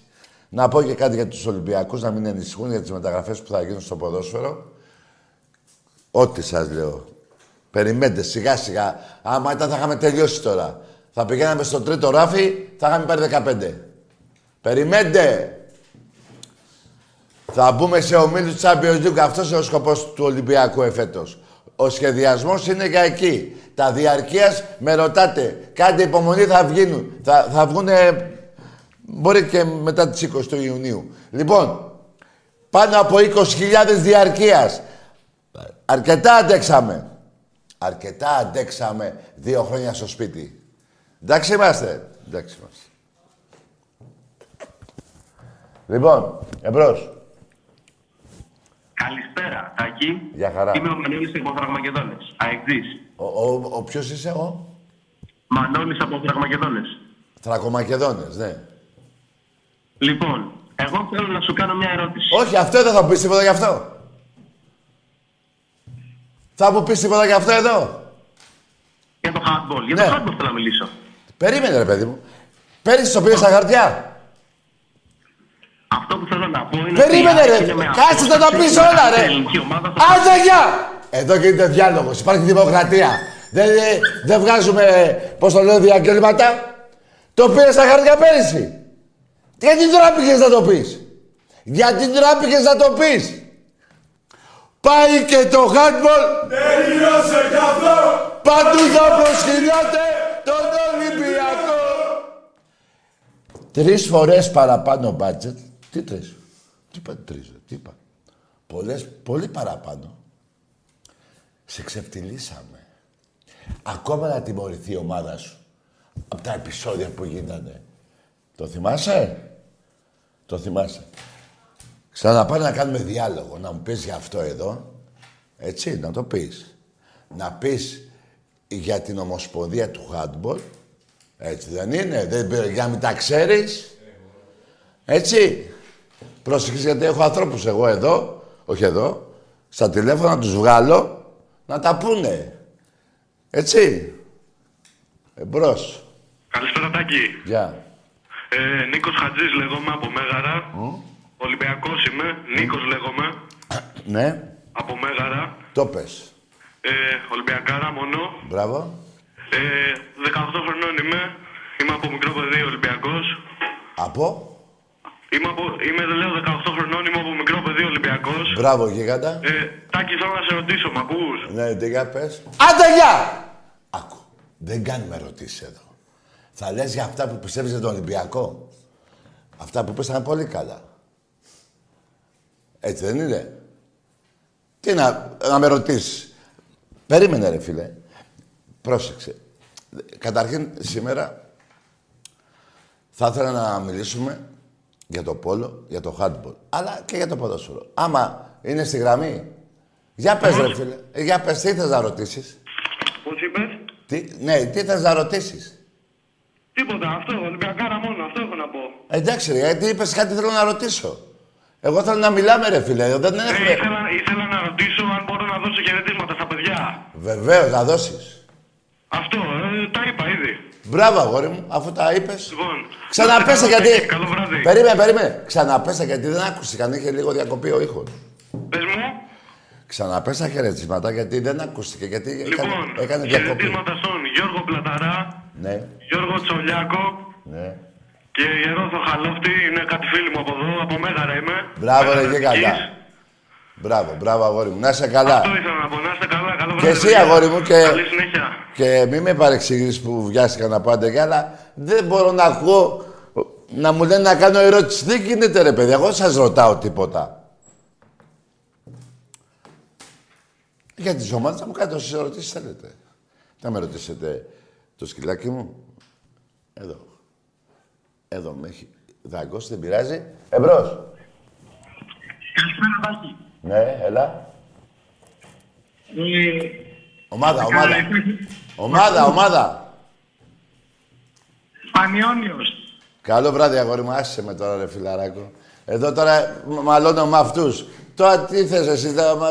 Να πω και κάτι για τους Ολυμπιακούς, να μην ανησυχούν για τις μεταγραφές που θα γίνουν στο ποδόσφαιρο. Ό,τι σας λέω. Περιμένετε σιγά σιγά. Άμα ήταν θα είχαμε τελειώσει τώρα. Θα πηγαίναμε στο τρίτο ράφι, θα είχαμε πάρει 15. Περιμένετε! Θα μπούμε σε ομίλους Champions League. Αυτός είναι ο σκοπός του Ολυμπιακού εφέτος. Ο σχεδιασμός είναι για εκεί. Τα διαρκείας με ρωτάτε. Κάντε υπομονή θα βγουν. Θα, θα βγουν μπορεί και μετά τις 20 του Ιουνίου. Λοιπόν, πάνω από 20.000 διαρκείας. Αρκετά αντέξαμε. Αρκετά αντέξαμε δύο χρόνια στο σπίτι. Εντάξει είμαστε. Εντάξει είμαστε. Λοιπόν, εμπρός. Καλησπέρα, Τάκη. Γεια χαρά. Είμαι ο Μανώλης από Φραγμακεδόνες. Αεξής. Ο, ο, ο ποιος είσαι εγώ; Μανώλης από Φραγμακεδόνες. Θρακομακεδόνες, ναι. Λοιπόν, εγώ θέλω να σου κάνω μια ερώτηση. Όχι, αυτό δεν θα πεις τίποτα γι' αυτό. Θα μου πεις τίποτα γι' αυτό εδώ. Για το handball. Για Ναι. το handball θέλω να μιλήσω. Περίμενε ρε παιδί μου. Πέρυσι το πήρες στα χαρτιά. Αυτό που θέλω να πω είναι. Περίμενε ότι η ρε. ΑΕΚ είναι με Κάτσε να τα απόσταση πεις η όλα μεγαλύτερη ρε. ελληνική ομάδα στο Άντε γεια. Εδώ γίνεται διάλογος. Υπάρχει δημοκρατία. Δεν, δεν βγάζουμε, πώς το λέω, διαγγέλματα. Το πήρες στα χαρτιά πέρυσι. Γιατί τώρα πήγες να το πεις; Γιατί τώρα πήγες να το πεις; Πάει και το handball. Τελειώσε κι αυτό. Παντού θα προσκυνάτε τον Ολυμπιακό. Τρεις φορές παραπάνω μπάτζετ. Τι τρεις; Τι είπα τρεις, ρε, τι είπα. Πολλές, πολύ παραπάνω. Σε ξεφτυλίσαμε. Ακόμα να τιμωρηθεί η ομάδα σου. Από τα επεισόδια που γίνανε. Το θυμάσαι; Το θυμάσαι. Ξαναπάρε να κάνουμε διάλογο. Να μου πεις για αυτό εδώ. Έτσι, να το πεις. Να πεις για την Ομοσπονδία του Handball. Έτσι δεν είναι. Δεν, για να μην τα ξέρεις. Έτσι. Πρόσεχες γιατί έχω ανθρώπους εγώ εδώ. Όχι εδώ. Στα τηλέφωνα να τους βγάλω. Να τα πούνε. Έτσι. Εμπρός. Καλησπέρα, Τάκη. Γεια. Ε, Νίκος Χατζής λέγομαι από Μέγαρα. Ολυμπιακός είμαι. Νίκος λέγομαι. Ναι. Από Μέγαρα. Το πες. Ε, Ολυμπιακάρα μόνο. Μπράβο. Ε, 18 χρονών είμαι. Είμαι από μικρό παιδί Ολυμπιακός. Από; Είμαι, από, είμαι, λέω, 18 χρονών, είμαι από μικρό παιδί Ολυμπιακός. Μπράβο, γίγαντα. Ε, Τάκη, θέλω να σε ρωτήσω, μ' ακούς; Ναι, τι για πες. Άντε, γεια! Άκου. Δεν κάνουμε ερωτήσεις εδώ. Θα λες για αυτά που πιστεύεις για τον Ολυμπιακό. Αυτά που πες θα είναι πολύ καλά. Έτσι δεν είναι. Τι να, να με ρωτήσεις. Περίμενε ρε φίλε. Πρόσεξε. Καταρχήν σήμερα θα ήθελα να μιλήσουμε για το πόλο, για το handball, αλλά και για το ποδόσφαιρο. Άμα είναι στη γραμμή, για πες ρε φίλε. Ε, Για πες, τι θες να ρωτήσεις; Πώς είπες; Τι, ναι, τι θες να ρωτήσεις; Τίποτα, αυτό, Ολυμπιακάρα μόνο, αυτό έχω να πω. Εντάξει ρε, γιατί είπες κάτι θέλω να ρωτήσω. Εγώ θέλω να μιλάμε ρε φίλε, δεν Ε, έχουμε... ήθελα, ήθελα να ρωτήσω αν μπορώ να δώσω χαιρετίσματα στα παιδιά. Βεβαίως, να δώσεις. Αυτό, ε, τα είπα ήδη. Μπράβο, αγόρι μου, αφού τα είπες. Λοιπόν, Ξαναπέσα καλό γιατί... βράδυ, Καλό βράδυ. Περίμενε, περίμενε. Ξαναπέσα γιατί δεν άκουστηκαν, είχε λίγο διακοπή ο ήχος. Πες μου. Ξαναπέσα χαιρετίσματα γιατί δεν ακούστηκε, γιατί Λοιπόν, έκανε, έκανε διακοπή. χαιρετίσματα στον Γιώργο Πλαταρά, Ναι, Γιώργο Τσολιάκο ναι. και Ιερόθο Χαλόφτη. Είναι κάτι φίλοι μου από εδώ, από Μέγαρα είμαι. Μπράβο ρε Μέγαρα γίγαντα. Αττικής. Μπράβο, μπράβο αγόρι μου. Να είσαι καλά. Αυτό ήθελα να πω. Να είστε καλά. Καλό βράδυ. Και εσύ παιδιά. αγόρι μου και... Καλή συνέχεια. Και μη με παρεξηγείς που βιάστηκα να πάτε κι αλλά δεν μπορώ να ακούω να μου λένε να κάνω ερώτηση. Δεν γίνεται ρε παιδιά, εγώ δεν σας ρωτάω τίποτα. Για τις ομάδες θα μου κάνετε όσες ερωτήσεις θέλετε. Θα με ρωτήσετε το σκυλάκι μου. Εδώ. Εδώ με έχει δαγκώσει, δεν πειράζει. Εμπρός. Καλησπέρα, Τάκη. Ναι, έλα. Ε, Ομάδα, ομάδα. Ομάδα, ομάδα. Πανιόνιος. Καλό βράδυ, αγόρι μου. Άσε με τώρα, ρε φιλαράκο. Εδώ τώρα μ- μαλώνω με αυτούς. Τώρα τι θες εσύ, τώρα, μα...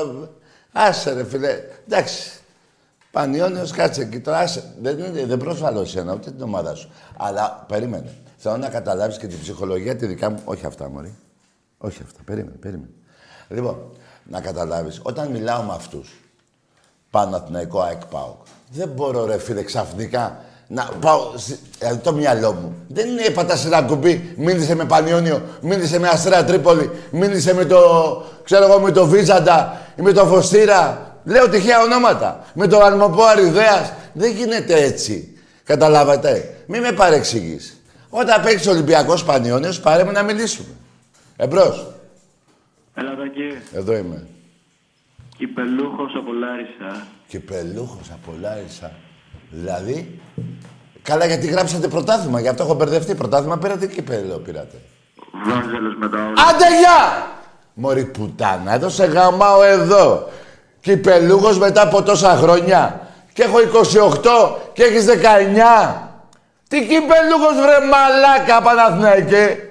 Άσε, ρε φίλε. Εντάξει. Πανιόνιος, κάτσε εκεί τώρα. Άσε. Δεν, είναι, δεν προσβάλλω εσένα, ούτε την ομάδα σου. Αλλά περίμενε. Θέλω να καταλάβεις και την ψυχολογία τη δικά μου. Όχι αυτά, μωρή. Όχι αυτά. Περίμενε, περίμενε. Λοιπόν, να καταλάβεις, όταν μιλάω με αυτούς, Παναθηναϊκό ΑΕΚ ΠΑΟΚ. Δεν μπορώ ρε φίλε ξαφνικά να πάω, στη- δηλαδή το μυαλό μου. Δεν είναι πατάς ένα κουμπί, μίλησε με Πανιόνιο, μίλησε με Αστρέα Τρίπολη, μίλησε με το, ξέρω εγώ, με το Βίζαντα ή με το Φωστήρα. Λέω τυχαία ονόματα. Με το Αλμοπό Αριδέας. Δεν γίνεται έτσι. Καταλάβατε. Μη με παρεξηγείς. Όταν παίξεις ο Ολυμπιακός Πανιόνιος, πάρε με να μιλήσουμε. Εμπρός. Έλα Τάκη, Εδώ είμαι. κυπελούχος από Λάρισα. Κυπελούχος από Λάρισα. Δηλαδή, καλά γιατί γράψατε πρωτάθλημα, γι' αυτό έχω μπερδευτεί. Πρωτάθλημα πήρατε ή κυπέλο πήρατε. Βάζελος με τα όλα. Άντε γεια! Μωρή πουτάνα, εδώ σε γαμάω εδώ. Κυπελούχος μετά από τόσα χρόνια. Και έχω 28 και έχεις 19. Τι κυπελούχος βρε μαλάκα Παναθηναϊκέ.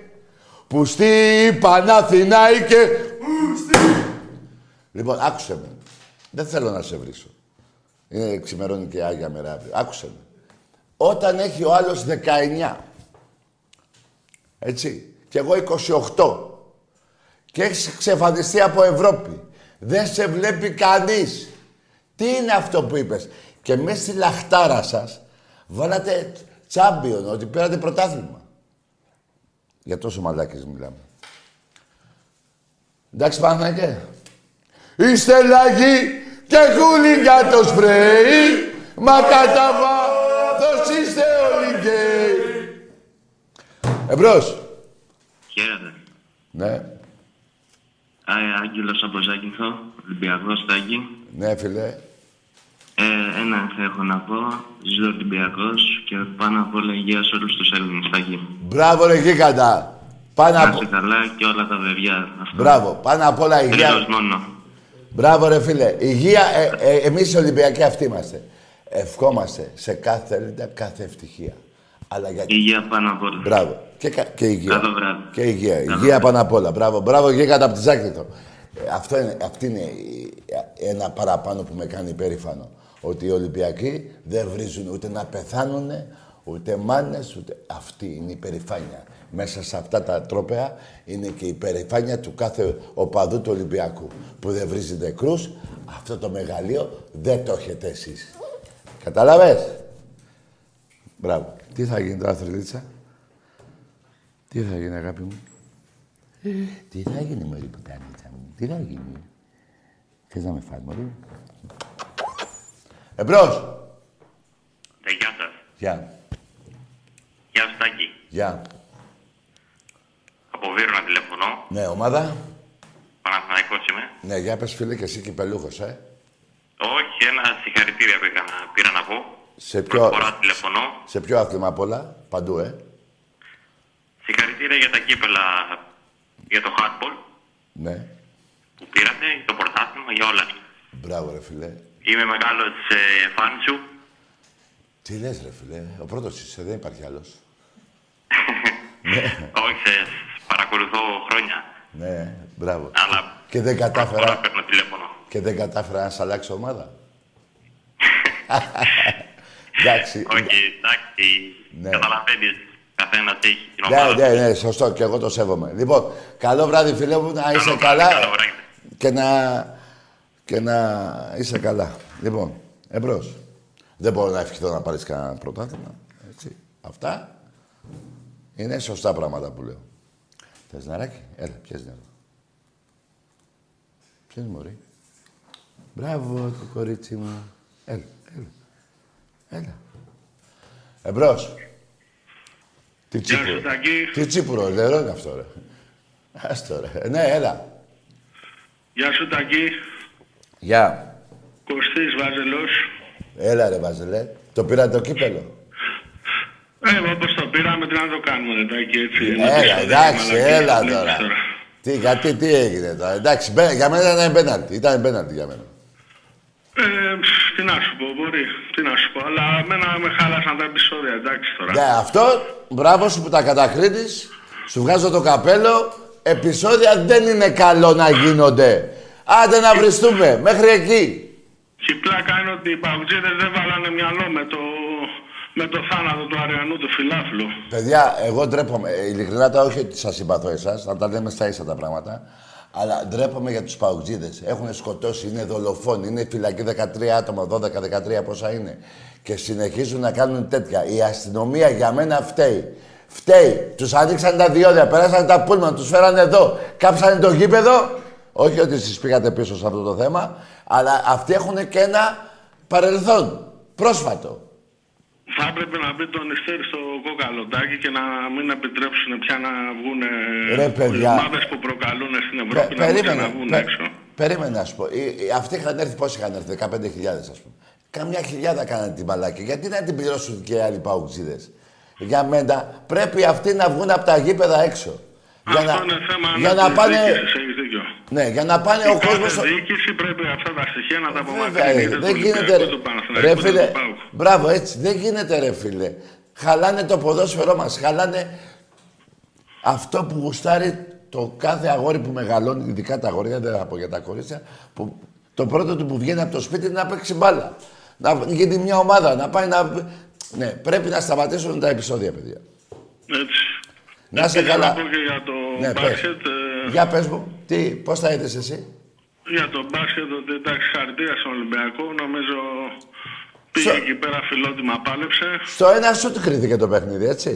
Πουστή Παναθηναϊκέ. Λοιπόν, άκουσε με. Δεν θέλω να σε βρίσω. Είναι ξημερώνει και Άγια Μέρα αύριο. Άκουσε με. Όταν έχει ο άλλος 19, έτσι, και εγώ 28, και έχεις ξεφανιστεί από Ευρώπη, δεν σε βλέπει κανείς. Τι είναι αυτό που είπες; Και μέσα στη λαχτάρα σας βάλατε Τσάμπιον, ότι πήρατε πρωτάθλημα. Για τόσο μαλάκες μιλάμε. Εντάξει, Παναγέ. Είστε λαγοί και χούλιγκα το σπρέι, μα κατά βάθος είστε όλοι γκέι. Εμπρός. Χαίρετε. Ναι, Α, Άγγελος από Ζάκυνθο, Ολυμπιακός Τάκη. ναι, φίλε. Ε, ένα θα έχω να πω. Ζω Ολυμπιακός και πάνω απ' όλα υγεία σε όλους τους Έλληνες Τάκη. Μπράβο, ρε Γίγαντα. Πάνω Να απ' είστε καλά και όλα τα παιδιά. Αυτό. Μπράβο, πάνω απ' όλα υγεία. Τρίτος μόνο. Μπράβο, ρε φίλε. Υγεία, ε, ε, εμείς οι Ολυμπιακοί αυτοί είμαστε. Ευχόμαστε σε κάθε Έλληνα κάθε ευτυχία. Αλλά για... Υγεία πάνω απ' όλα. Μπράβο. Και, κα- και υγεία. Καλό βράδυ. Και υγεία. Καλό υγεία βράδυ. πάνω απ' όλα. Μπράβο. Μπράβο, γίγαντα από τη Ζάκριτο. Ε, αυτό είναι, αυτή είναι η- ένα παραπάνω που με κάνει υπέρηφανο. Ότι οι Ολυμπιακοί δεν βρίζουν ούτε να πεθάνουν, ούτε μάνες, ούτε... Αυτή είναι η περηφάνεια. Μέσα σε αυτά τα τρόπαια είναι και η περηφάνεια του κάθε οπαδού του Ολυμπιακού. Που δεν βρίζει νεκρούς, αυτό το μεγαλείο δεν το έχετε εσείς. Καταλάβες; Μπράβο. Τι θα γίνει τώρα, Θρυλίτσα. Τι θα γίνει, αγάπη μου; Ε, τι θα γίνει, μωρή πουτάνιτσα μου; Τι θα γίνει; Θες να με φας, μωρή; Εμπρός. Ε, γεια σας. Γεια. Γεια σου Τάκη. Γεια. Από Βύρονα τηλεφωνώ. Ναι, ομάδα. Παναθηναϊκός είμαι. Ναι, για πες φίλε και εσύ κυπελούχος, ε. Όχι, ένα συγχαρητήρια που έκανα, πήρα να πω. Σε ποιο, Πρώτη φορά τηλεφωνώ. σε ποιο άθλημα απ' όλα; Παντού, ε. Συγχαρητήρια για τα κύπελα για το hardball Ναι. που πήρατε, για το πρωτάθλημα, για όλα. Μπράβο, ρε φίλε. Είμαι μεγάλος ε, φαν σου. Τι λες, ρε φίλε. Ο πρώτος είσαι, δεν υπάρχει άλλος. Όχι, σε παρακολουθώ χρόνια. Ναι, μπράβο. Αλλά Και δεν πρώτη φορά κατάφερα, παίρνω τηλέφωνο. και δεν κατάφερα να σ' αλλάξω ομάδα. Εντάξει. Όχι, εντάξει, Ναι. καταλαβαίνεις. Καθένας έχει την Ναι, ομάδα. ναι, ναι, σωστό και εγώ το σέβομαι. Λοιπόν, καλό βράδυ φίλε μου, να είσαι Καλό καλά βράδυ, καλό βράδυ. και να, και να είσαι καλά. Λοιπόν, εμπρός. Δεν μπορώ να ευχηθώ να πάρεις κανένα πρωτάθλημα. Έτσι. Αυτά είναι σωστά πράγματα που λέω. Θες νεράκι, έλα, πιες νερό. Πιες μωρή. Μπράβο το κορίτσι μου. Έλα, έλα. Έλα. Εμπρός. Τι Γεια σου, τσίπουρο. Τάκη. Τι τσίπουρο, νερό είναι αυτό, ρε. Άστο, ρε. Ναι, έλα. Γεια σου, Τάκη. Γεια. Κωστής Βάζελος. Έλα, ρε, Βαζελέ. Το πήρα το κύπελο. Ε, όπως το πήραμε, τι να το κάνουμε, ρε, Τάκη, έτσι. Έλα, εντάξει, Μαλακίες έλα που βλέπεις τώρα. Τι, γιατί, τι έγινε τώρα. Εντάξει, μπε- για μένα ήταν πέναλτι. Ήταν πέναλτι για μένα. Ε, ψ, τι να σου πω, μπορεί. Τι να σου πω. Αλλά εμένα με χάλασαν τα επεισόδια, εντάξει τώρα. Ναι, αυτό, μπράβο σου που τα κατακρίνεις. Σου βγάζω το καπέλο. Επισόδια δεν είναι καλό να γίνονται. Άντε να βριστούμε. Μέχρι εκεί. Και η πλάκα είναι ότι οι παγκοτζίδες δεν βάλανε μυαλό με το, με το θάνατο του Αριανού του φιλάφλου. Παιδιά, εγώ ντρέπομαι. Ε, Ειλικρινά τα όχι ότι σας συμπαθώ εσάς, να τα λέμε στα ίσα τα πράγματα. Αλλά ντρέπομαι για τους παουτζίδε. Έχουν σκοτώσει, είναι δολοφόνοι, είναι φυλακή 13 άτομα, 12-13 πόσα είναι. Και συνεχίζουν να κάνουν τέτοια. Η αστυνομία για μένα φταίει. Φταίει. Τους ανοίξαν τα διόδια, περάσαν τα πούλμα, τους φέρανε εδώ, κάψανε το γήπεδο. Όχι ότι εσείς πήγατε πίσω σε αυτό το θέμα, αλλά αυτοί έχουν και ένα παρελθόν. Πρόσφατο. Θα έπρεπε να μπει το νηστέρι στο κοκαλοντάκι και να μην επιτρέψουν πια να βγουν Ρε, παιδιά. οι ομάδες που προκαλούν στην Πε- Ευρώπη να, μπορούν περίμενε, να βγουν πε- έξω. περίμενε να σου πω. Οι- οι- αυτοί είχαν έρθει, πόσοι είχαν έρθει, 15.000 ας πούμε. Καμιά χιλιάδα κάνανε την μπαλάκια. Γιατί να την πληρώσουν και οι άλλοι παουξίδες. Για μένα πρέπει αυτοί να βγουν από τα γήπεδα έξω. Για Αυτό να, είναι θέμα για να πάνε, αναδιοίκησης, έχεις δίκιο. Ναι, για να πάνε ο Η κόσμος... κάθε διοίκηση πρέπει αυτά τα στοιχεία να τα Βέβαια, απομακρύνει. ε, είτε δεν του γίνεται. Ολυμπιακού, Ρε, του Παναθηναϊκού, ρε είτε φίλε, του ΠΑΟΚ. μπράβο έτσι. Δεν γίνεται ρε φίλε. Χαλάνε το ποδόσφαιρό μας. Χαλάνε αυτό που γουστάρει το κάθε αγόρι που μεγαλώνει, ειδικά τα αγόρια, δεν θα πω για τα κορίτσια, που το πρώτο του που βγαίνει από το σπίτι είναι να παίξει μπάλα. Να γίνει μια ομάδα, να πάει να... Ναι, πρέπει να σταματήσουν τα επεισόδια, παιδιά. Έτσι. Να είσαι Επίσης, καλά. Να πω και για το Ναι, πες. Μπάσκετ. ε, Για πες μου, τι, πώς θα είδες εσύ; Για το μπάσκετ, ότι εντάξει, χαρακτήρα στον Ολυμπιακό. Νομίζω Πήγε Στο- εκεί πέρα φιλότιμα, πάλεψε. Στο ένα σου του κρίθηκε το παιχνίδι, έτσι;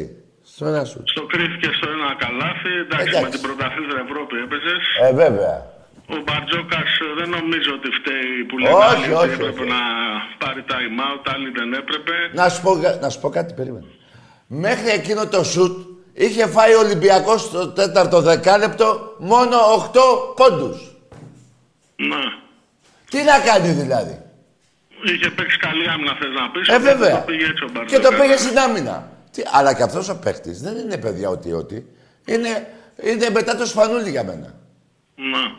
Στο ένα σου. Στο κρίθηκε στο ένα καλάθι. Εντάξει, Εντάξει. με την πρωταθλήτρια Ευρώπη έπαιζες. Ε, βέβαια. Ο Μπαρτζόκας δεν νομίζω ότι φταίει που λέει Όχι, άλλοι ότι όχι, έπρεπε όχι. να πάρει time out, άλλοι δεν έπρεπε. Να σου πω, κα- να σου πω κάτι, περίμενε. Μέχρι εκείνο το σουτ είχε φάει ο Ολυμπιακός στο τέταρτο δεκάλεπτο μόνο 8 πόντους. Ναι. Τι να κάνει δηλαδή; Είχε παίξει καλή άμυνα, θες να πεις. Ε, βέβαια. Το πήγε έτσι ο Και Μπαρτζόκα. το πήγε στην άμυνα. Τι, αλλά και αυτός ο παίχτης δεν είναι παιδιά ότι-ότι. Είναι, είναι μετά το σπανούλι για μένα. Ναι.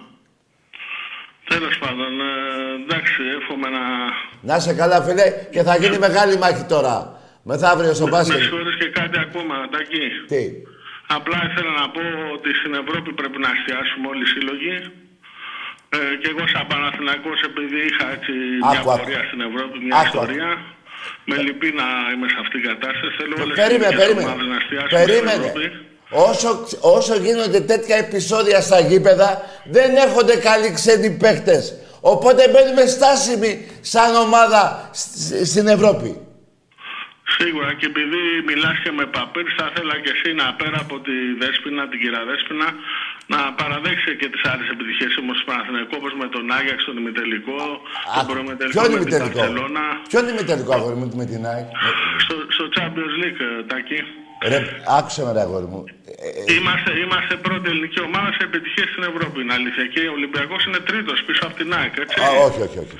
Τέλος πάντων, ε, εντάξει, εύχομαι να. Να είσαι καλά, φίλε, και θα γίνει μεγάλη μάχη τώρα. Μεθαύριο στο Με μπάσκετ. συγχωρείς και κάτι ακόμα, Τάκη. Τι; Απλά ήθελα να πω ότι στην Ευρώπη πρέπει να εστιάσουμε όλοι οι σύλλογοι. Ε, και εγώ σαν Παναθηναϊκός επειδή είχα έτσι μια Άκου, άκου. πορεία στην Ευρώπη, μια Άκου, ιστορία, με λυπεί να είμαι σε αυτήν την κατάσταση. Θέλω όλες Περίμενε, τις περίμενε. ομάδες να εστιάσουμε Περίμενε. στην Ευρώπη. Όσο, όσο γίνονται τέτοια επεισόδια στα γήπεδα, δεν έρχονται καλοί ξένοι παίχτες. Οπότε μπαίνουμε στάσιμοι σαν ομάδα σ- στην Ευρώπη. Σίγουρα και επειδή μιλάς και με παπίρ, θα ήθελα και εσύ να πέρα από τη Δέσποινα, την κυρία Δέσποινα, να παραδέξεις και τις άλλες επιτυχίες όμως του Παναθηναϊκού, όπως με τον Άγιαξ, τον ημιτελικό, τον Άκου, προμετελικό Ποιο είναι με την ημιτελικό. Παρσελώνα, Ποιο είναι ημιτελικό αγόρι μου με την ΑΕΚ; στο, στο Champions League, ε, Τάκη. Ρε, άκουσε με ρε αγόρι μου. Ε, ε, Είμαστε, είμαστε πρώτη ελληνική ομάδα σε επιτυχίες στην Ευρώπη, είναι αλήθεια. Και ο Ολυμπιακός είναι τρίτος πίσω από την ΑΕΚ, έτσι. α, όχι, όχι, όχι.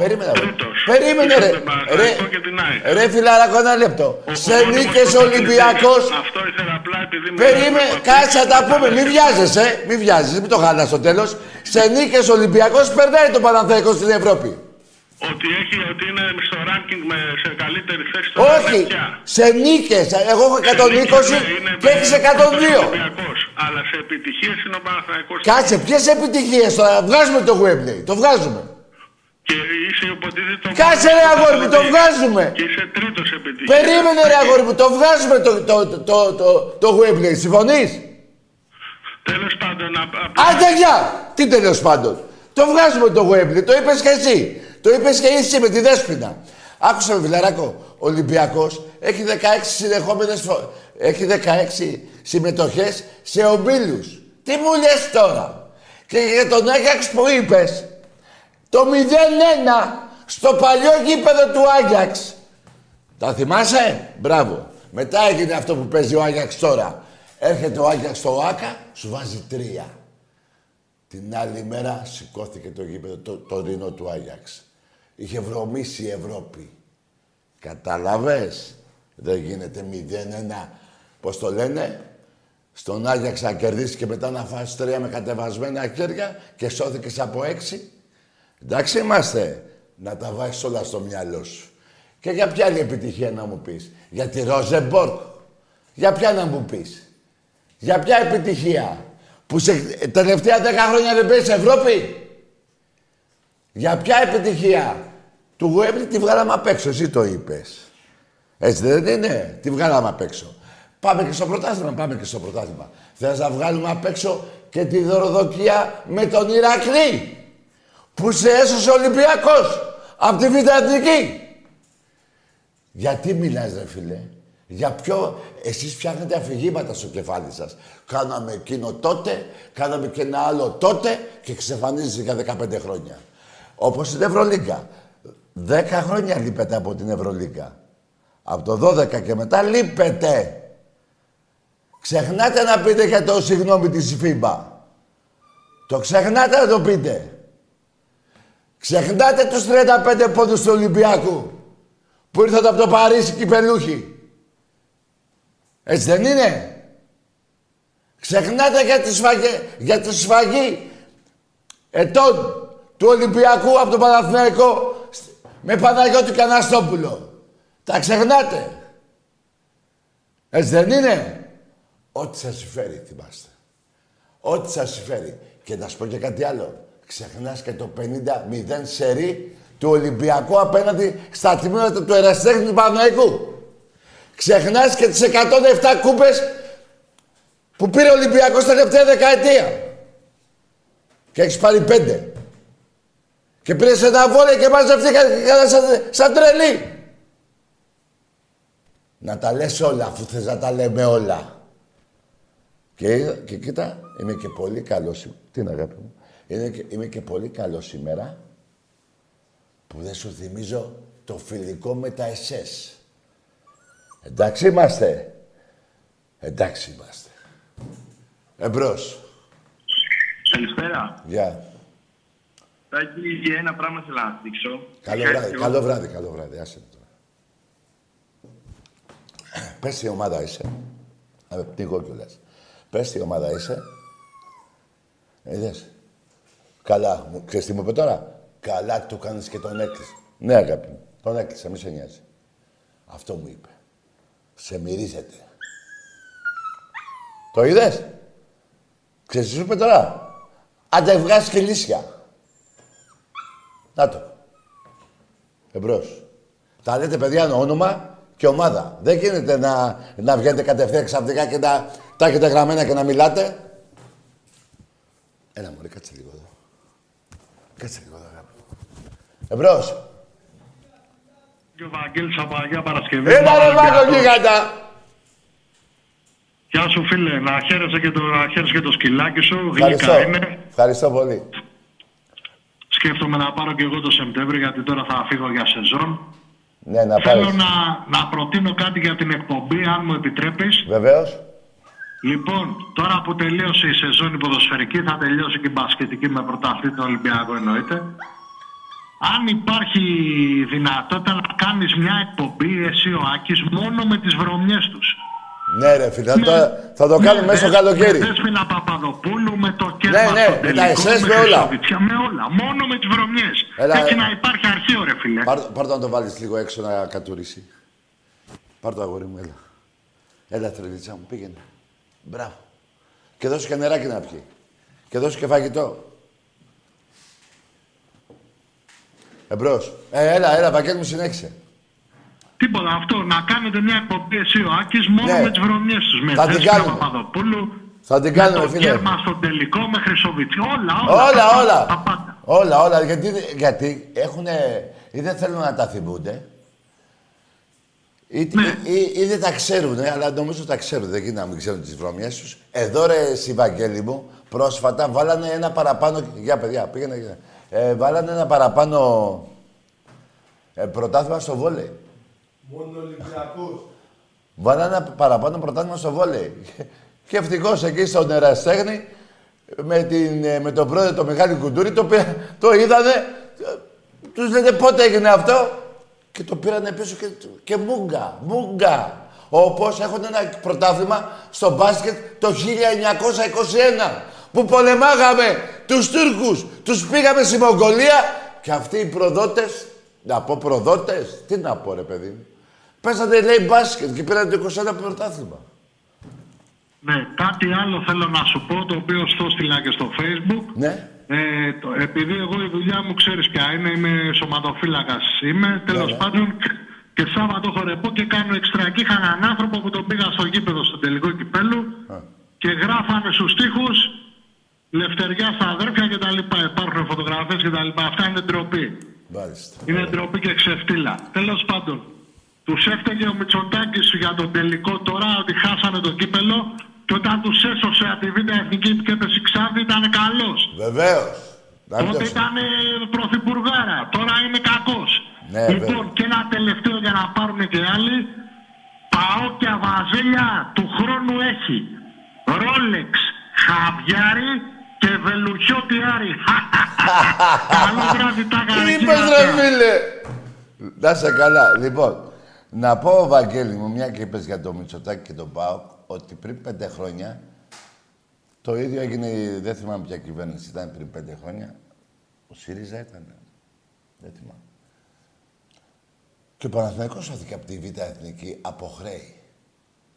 Περίμενε. ρε. Τρίτος. Περίμενε Πίσω ρε. από τον Παναθηναϊκό και την ΑΕΚ. Ρε, ρε φιλαράκο, ένα λεπτό. Ο- Σε ο μόνιμος νίκες πρωταθλητής. Ολυμπιακός. Αυτό ήθελα απλά επειδή... Περίμενε, μιλάμε κάτσε να τα παπίρ, πούμε. Μην βιάζεσαι, μην βιάζεσαι, μην το χάλα στο τέλος. Σε νίκες Ολυμπιακός περνάει το Παναθαϊκό στην Ευρώπη. Ότι, έχει, ότι είναι στο ranking με, σε καλύτερη θέση τώρα Όχι, είναι πια. σε νίκες. Εγώ έχω 120 Ναι, είναι και έχεις 102. Ολυμπιακός, αλλά σε επιτυχίες είναι ο Παναθηναϊκός. Κάτσε, ποιες επιτυχίες τώρα; Βγάζουμε το Wembley. Το βγάζουμε. Και είσαι υποτίθεται το Κάτσε ρε αγόρι μου, το βγάζουμε. Και είσαι τρίτος επιτυχίας. Περίμενε ρε αγόρι μου, το βγάζουμε το, το, το, το, το, το Wembley. Συμφωνείς; Τέλος πάντων, απ- απ- Άντε γεια! Τι τέλος πάντων; Το βγάζουμε το Wembley. Το είπες και εσύ. Το είπες και εσύ με τη Δέσποινα. Άκουσα με φιλαράκο. Ο Ολυμπιακός έχει 16 συνεχόμενες φο... Έχει 16 συμμετοχές σε ομίλους. Τι μου λες τώρα; Και για τον Άγιαξ που είπες, το 0-1 στο παλιό γήπεδο του Άγιαξ. Τα θυμάσαι; Μπράβο. Μετά έγινε αυτό που παίζει ο Άγιαξ τώρα. Έρχεται ο Άγιαξ στο ΆΚΑ, σου βάζει τρία. Την άλλη μέρα σηκώθηκε το γήπεδο, το, το ρήνο του Άγιαξ. Είχε βρωμίσει η Ευρώπη. Κατάλαβες; Δεν γίνεται 0-1. Πώς το λένε; Στον Άγιαξ να κερδίσει και μετά να φας τρία με κατεβασμένα χέρια και σώθηκες από έξι. Εντάξει είμαστε. Να τα βάζεις όλα στο μυαλό σου. Και για ποια άλλη επιτυχία να μου πεις; Για τη Ροζεμπόρκ. Για ποια να μου πεις; Για ποια επιτυχία; Που σε τελευταία δέκα χρόνια δεν παίζεις Ευρώπη. Για ποια επιτυχία. Του Γουέμπλη τη βγάλαμε απ' έξω. Εσύ το είπες. Έτσι δεν είναι. Τη βγάλαμε απ' έξω. Πάμε και στο πρωτάθλημα. Πάμε και στο πρωτάθλημα. Θες να βγάλουμε απ' έξω και τη δωροδοκία με τον Ηρακλή. Που σε έσωσε ο Ολυμπιακός. Απ' τη Β' Εθνική. Γιατί μιλάς ρε φίλε. Για ποιο εσείς φτιάχνετε αφηγήματα στο κεφάλι σας. Κάναμε εκείνο τότε, κάναμε και ένα άλλο τότε και εξαφανίζεσαι για 15 χρόνια. Όπως στην Ευρωλίγκα. 10 χρόνια λείπετε από την Ευρωλίγκα. Από το 12 και μετά λείπετε. Ξεχνάτε να πείτε για το συγγνώμη της FIBA. Το ξεχνάτε να το πείτε. Ξεχνάτε τους 35 πόντους του Ολυμπιακού που ήρθαν από το Παρίσι κυπελούχοι. Έτσι δεν είναι; Ξεχνάτε για τη σφαγή, για τη σφαγή ετών του Ολυμπιακού από τον Παναθηναϊκό με Παναγιώτη Καναστόπουλο. Τα ξεχνάτε; Έτσι δεν είναι; Ό,τι σας συμφέρει θυμάστε. Ό,τι σας συμφέρει. Και να σου πω και κάτι άλλο. Ξεχνάς και το 50-0 σερί του Ολυμπιακού απέναντι στα τμήματα του Εραστέχνη του Παναϊκού. Ξεχνάς και τις 107 κούπες που πήρε ο Ολυμπιακός τα τελευταία δεκαετία. Και έχεις πάρει πέντε. Και πήρες ένα βόλε και μαζευτήκαν σαν, σαν τρελή. Να τα λες όλα, αφού θες να τα λέμε όλα. Και, και κοίτα, είμαι και πολύ καλό σήμερα. Τι είναι αγάπη μου; Είναι και, είμαι και πολύ καλό σήμερα που δεν σου θυμίζω το φιλικό με τα SS. Εντάξει είμαστε. Εντάξει είμαστε. Εμπρός. Καλησπέρα. Γεια. Τάκη, για ένα πράγμα θέλω να δείξω. Καλό βράδυ, καλό βράδυ, καλό βράδυ. Άσε το τώρα. Πες τι ομάδα είσαι. Α, πνίγω κιόλας. Πες τι ομάδα είσαι. Είδες. Καλά. Μου- Ξέρεις τι μου είπε τώρα; Καλά το κάνεις και τον έκλεισε. Ναι, αγάπη μου. Τον έκλεισε, μη σε νοιάζει. Αυτό μου είπε. Σε μυρίζεται. Το είδες; Ξέρεις τι σου είπε τώρα; Άντε βγάζεις και λύσια. Να το. Εμπρός. Τα λέτε παιδιά όνομα και ομάδα. Δεν γίνεται να, να βγαίνετε κατευθείαν ξαφνικά και να τα έχετε γραμμένα και να μιλάτε. Έλα μωρέ, κάτσε λίγο εδώ. Κάτσε λίγο εδώ, αγάπη. Εμπρός. Και ο Βαγγέλης από Αγία Παρασκευή. Έλα ρε Μάκο γίγαντα. Γεια σου φίλε, να χαίρεσαι και το, να χαίρεσαι και το σκυλάκι σου. Ευχαριστώ. Γλυκά είναι. Ευχαριστώ πολύ. Σκέφτομαι να πάρω και εγώ το Σεπτέμβριο γιατί τώρα θα φύγω για σεζόν. Ναι, να Θέλω πάρεις. να, να προτείνω κάτι για την εκπομπή, αν μου επιτρέπεις. Βεβαίως. Λοιπόν, τώρα που τελείωσε η σεζόν η ποδοσφαιρική, θα τελειώσει και η μπασκετική με πρωταθλήτρια Ολυμπιακό εννοείται. Αν υπάρχει δυνατότητα να κάνεις μια εκπομπή εσύ ο Άκης μόνο με τις βρωμιές τους. Ναι ρε φίλε, θα το, θα το κάνουμε μέσα στο καλοκαίρι. Με Δέσποινα Παπαδοπούλου, με το κέρμα Ναι, ναι, στο με τα τελικό, SS, με όλα. Χρυσοβιτσιά, με όλα. Μόνο με τις βρωμιές. Έλα, Έτσι ε. να υπάρχει αρχείο ρε φίλε. Πάρ, πάρ' το να το βάλεις λίγο έξω να κατουρίσει. Πάρ' το αγόρι μου, έλα. Έλα, τρελίτσα μου, πήγαινε. Μπράβο. Και δώσου και νεράκι να πιει. Και δώσου και φαγητό. Εμπρός. Ε, έλα, έλα, Βαγγέλη μου, συνέχισε. Τίποτα αυτό, να κάνετε μια εκπομπή εσύ ο Άκης μόνο Ναι. με τις βρωμιές τους. Με Θα την Δέσποινα κάνουμε. Παπαδοπούλου, Θα την με κάνουμε, το φίλε. κέρμα στο τελικό, με Χρυσοβιτσιά. Όλα, όλα. Όλα, τα πάντα, όλα. τα πάντα. Όλα, όλα. Γιατί, γιατί έχουνε... ή δεν θέλουν να τα θυμούνται. Ή, Ναι. ή, ή, ή δεν τα ξέρουν, αλλά νομίζω τα ξέρουν. Δεν γίνεται να μην ξέρουν τις βρωμιές τους. Εδώ ρε, εσύ, Βαγγέλη μου, πρόσφατα βάλανε ένα παραπάνω... Για παιδιά, πήγαινε. Για- Ε, βάλανε ένα παραπάνω ε, πρωτάθλημα στο βόλεϊ. Μόνο Ολυμπιακός. Βάλανε ένα παραπάνω πρωτάθλημα στο βόλεϊ. Και ευτυχώς εκεί στον Εραστέχνη, με, την, ε, με τον πρόεδρο τον Μιχάλη Κουντούρη, το, πήρα- το είδανε. Τους λένε πότε έγινε αυτό; Και το πήρανε πίσω και, και μούγκα, μούγκα. Όπως έχουν ένα πρωτάθλημα στο μπάσκετ το 1921 που πολεμάγαμε τους Τούρκους, τους πήγαμε στη Μογγολία και αυτοί οι προδότες, να πω προδότες, τι να πω ρε παιδί μου, πέσανε λέει μπάσκετ και πήραν το 21 πρωτάθλημα. Ναι, κάτι άλλο θέλω να σου πω, το οποίο στο στείλα και στο facebook. Ναι. Ε, το, επειδή εγώ η δουλειά μου ξέρεις ποια είναι, είμαι σωματοφύλακας είμαι, τέλος ναι. πάντων και Σάββατο έχω ρεπό και κάνω εξτρακή. Είχα έναν άνθρωπο που τον πήγα στο γήπεδο στο τελικό κυπέλου και γράφανε στους τοίχους Λευτεριά στα αδέρφια και τα λοιπά. Υπάρχουν φωτογραφίες και τα λοιπά. Αυτά είναι ντροπή. Μάλιστα. Είναι ντροπή και ξεφτύλα. Τέλος πάντων, τους έφταιγε ο Μητσοτάκης για τον τελικό τώρα ότι χάσανε το κύπελο και όταν τους έσωσε από τη Β' Εθνική και έπεσε η Ξάνθη ήταν καλός. Βεβαίως. Να μην Τότε το ήταν ε, πρωθυπουργάρα, τώρα είναι κακός. Ναι, λοιπόν, βέβαια. και ένα τελευταίο για να πάρουν και άλλοι. Παόκια βαζέλια του χρόνου έχει. Ρόλεξ, χαβιάρι και βελουχιώτη άρι. Καλό βράδυ τα Τι είπες ρε φίλε. Να σε καλά. Λοιπόν, να πω, Βαγγέλη μου, μια και είπες για το Μητσοτάκη και τον ΠΑΟΚ, ότι πριν πέντε χρόνια, το ίδιο έγινε, δεν θυμάμαι ποια κυβέρνηση ήταν πριν πέντε χρόνια, ο ΣΥΡΙΖΑ ήταν. Δεν θυμάμαι. Και ο Παναθηναϊκός σώθηκε από τη Β' Εθνική από χρέη.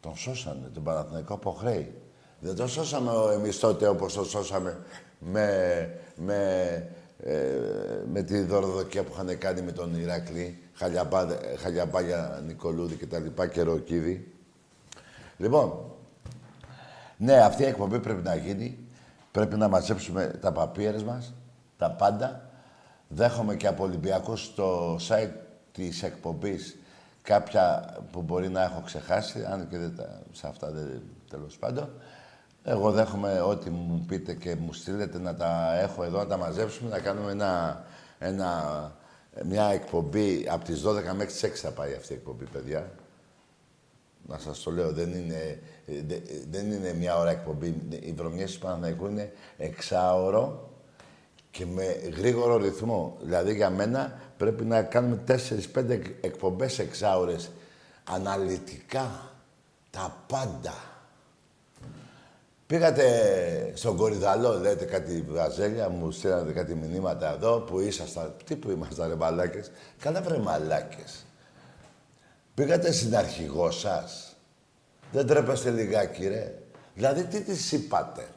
Τον σώσανε, τον Παναθηναϊκό από χρέη. Δεν τον σώσαμε εμείς τότε όπως τον σώσαμε με, με, ε, με τη δωροδοκία που είχαν κάνει με τον Ηράκλη, Χαλιαμπά, Χαλιαμπάγια Νικολούδη και τα λοιπά και Ροκίδη. Λοιπόν, ναι, αυτή η εκπομπή πρέπει να γίνει. Πρέπει να μαζέψουμε τα παπίερες μας, τα πάντα. Δέχομαι και από Ολυμπιακό στο site της εκπομπής κάποια που μπορεί να έχω ξεχάσει, αν και δεν τα, σε αυτά δεν, τέλος πάντων. Εγώ δέχομαι ό,τι μου πείτε και μου στείλετε να τα έχω εδώ, να τα μαζέψουμε, να κάνουμε ένα, ένα, μια εκπομπή από τις 12 μέχρι τις 6 θα πάει αυτή η εκπομπή, παιδιά. Να σας το λέω, δεν είναι, δε- δεν είναι μια ώρα εκπομπή. Οι βρωμιές του Παναθηναϊκού είναι εξάωρο και με γρήγορο ρυθμό. Δηλαδή για μένα πρέπει να κάνουμε 4-5 εκπομπές εξάωρες. Αναλυτικά. Τα πάντα. Πήγατε στον Κορυδαλό, λέτε κάτι βαζέλια, μου στείλατε κάτι μηνύματα εδώ που ήσασταν. Τι που ήμασταν, ρε μαλάκες. Καλά βρε μαλάκες. Πήγατε στην αρχηγό σας. Δεν τρέπεστε λιγάκι, ρε. Δηλαδή, τι της είπατε;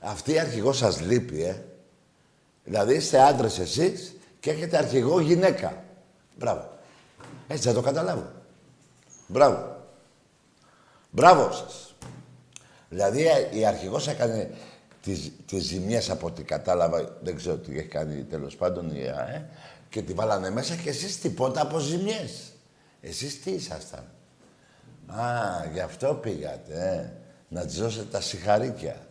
Αυτή η αρχηγό σας λείπει, ε. Δηλαδή, είστε άντρες εσείς και έχετε αρχηγό γυναίκα. Μπράβο. Έτσι θα το καταλάβω. Μπράβο. Μπράβο σας. Δηλαδή, ε, η αρχηγός έκανε τις, τις ζημιές από ό,τι κατάλαβα, δεν ξέρω τι έχει κάνει τέλος πάντων η ΑΕ, και τη βάλανε μέσα και εσείς τίποτα από ζημιές. Εσείς τι ήσασταν; Α, γι' αυτό πήγατε, ε. Να της δώσετε τα συγχαρήκια.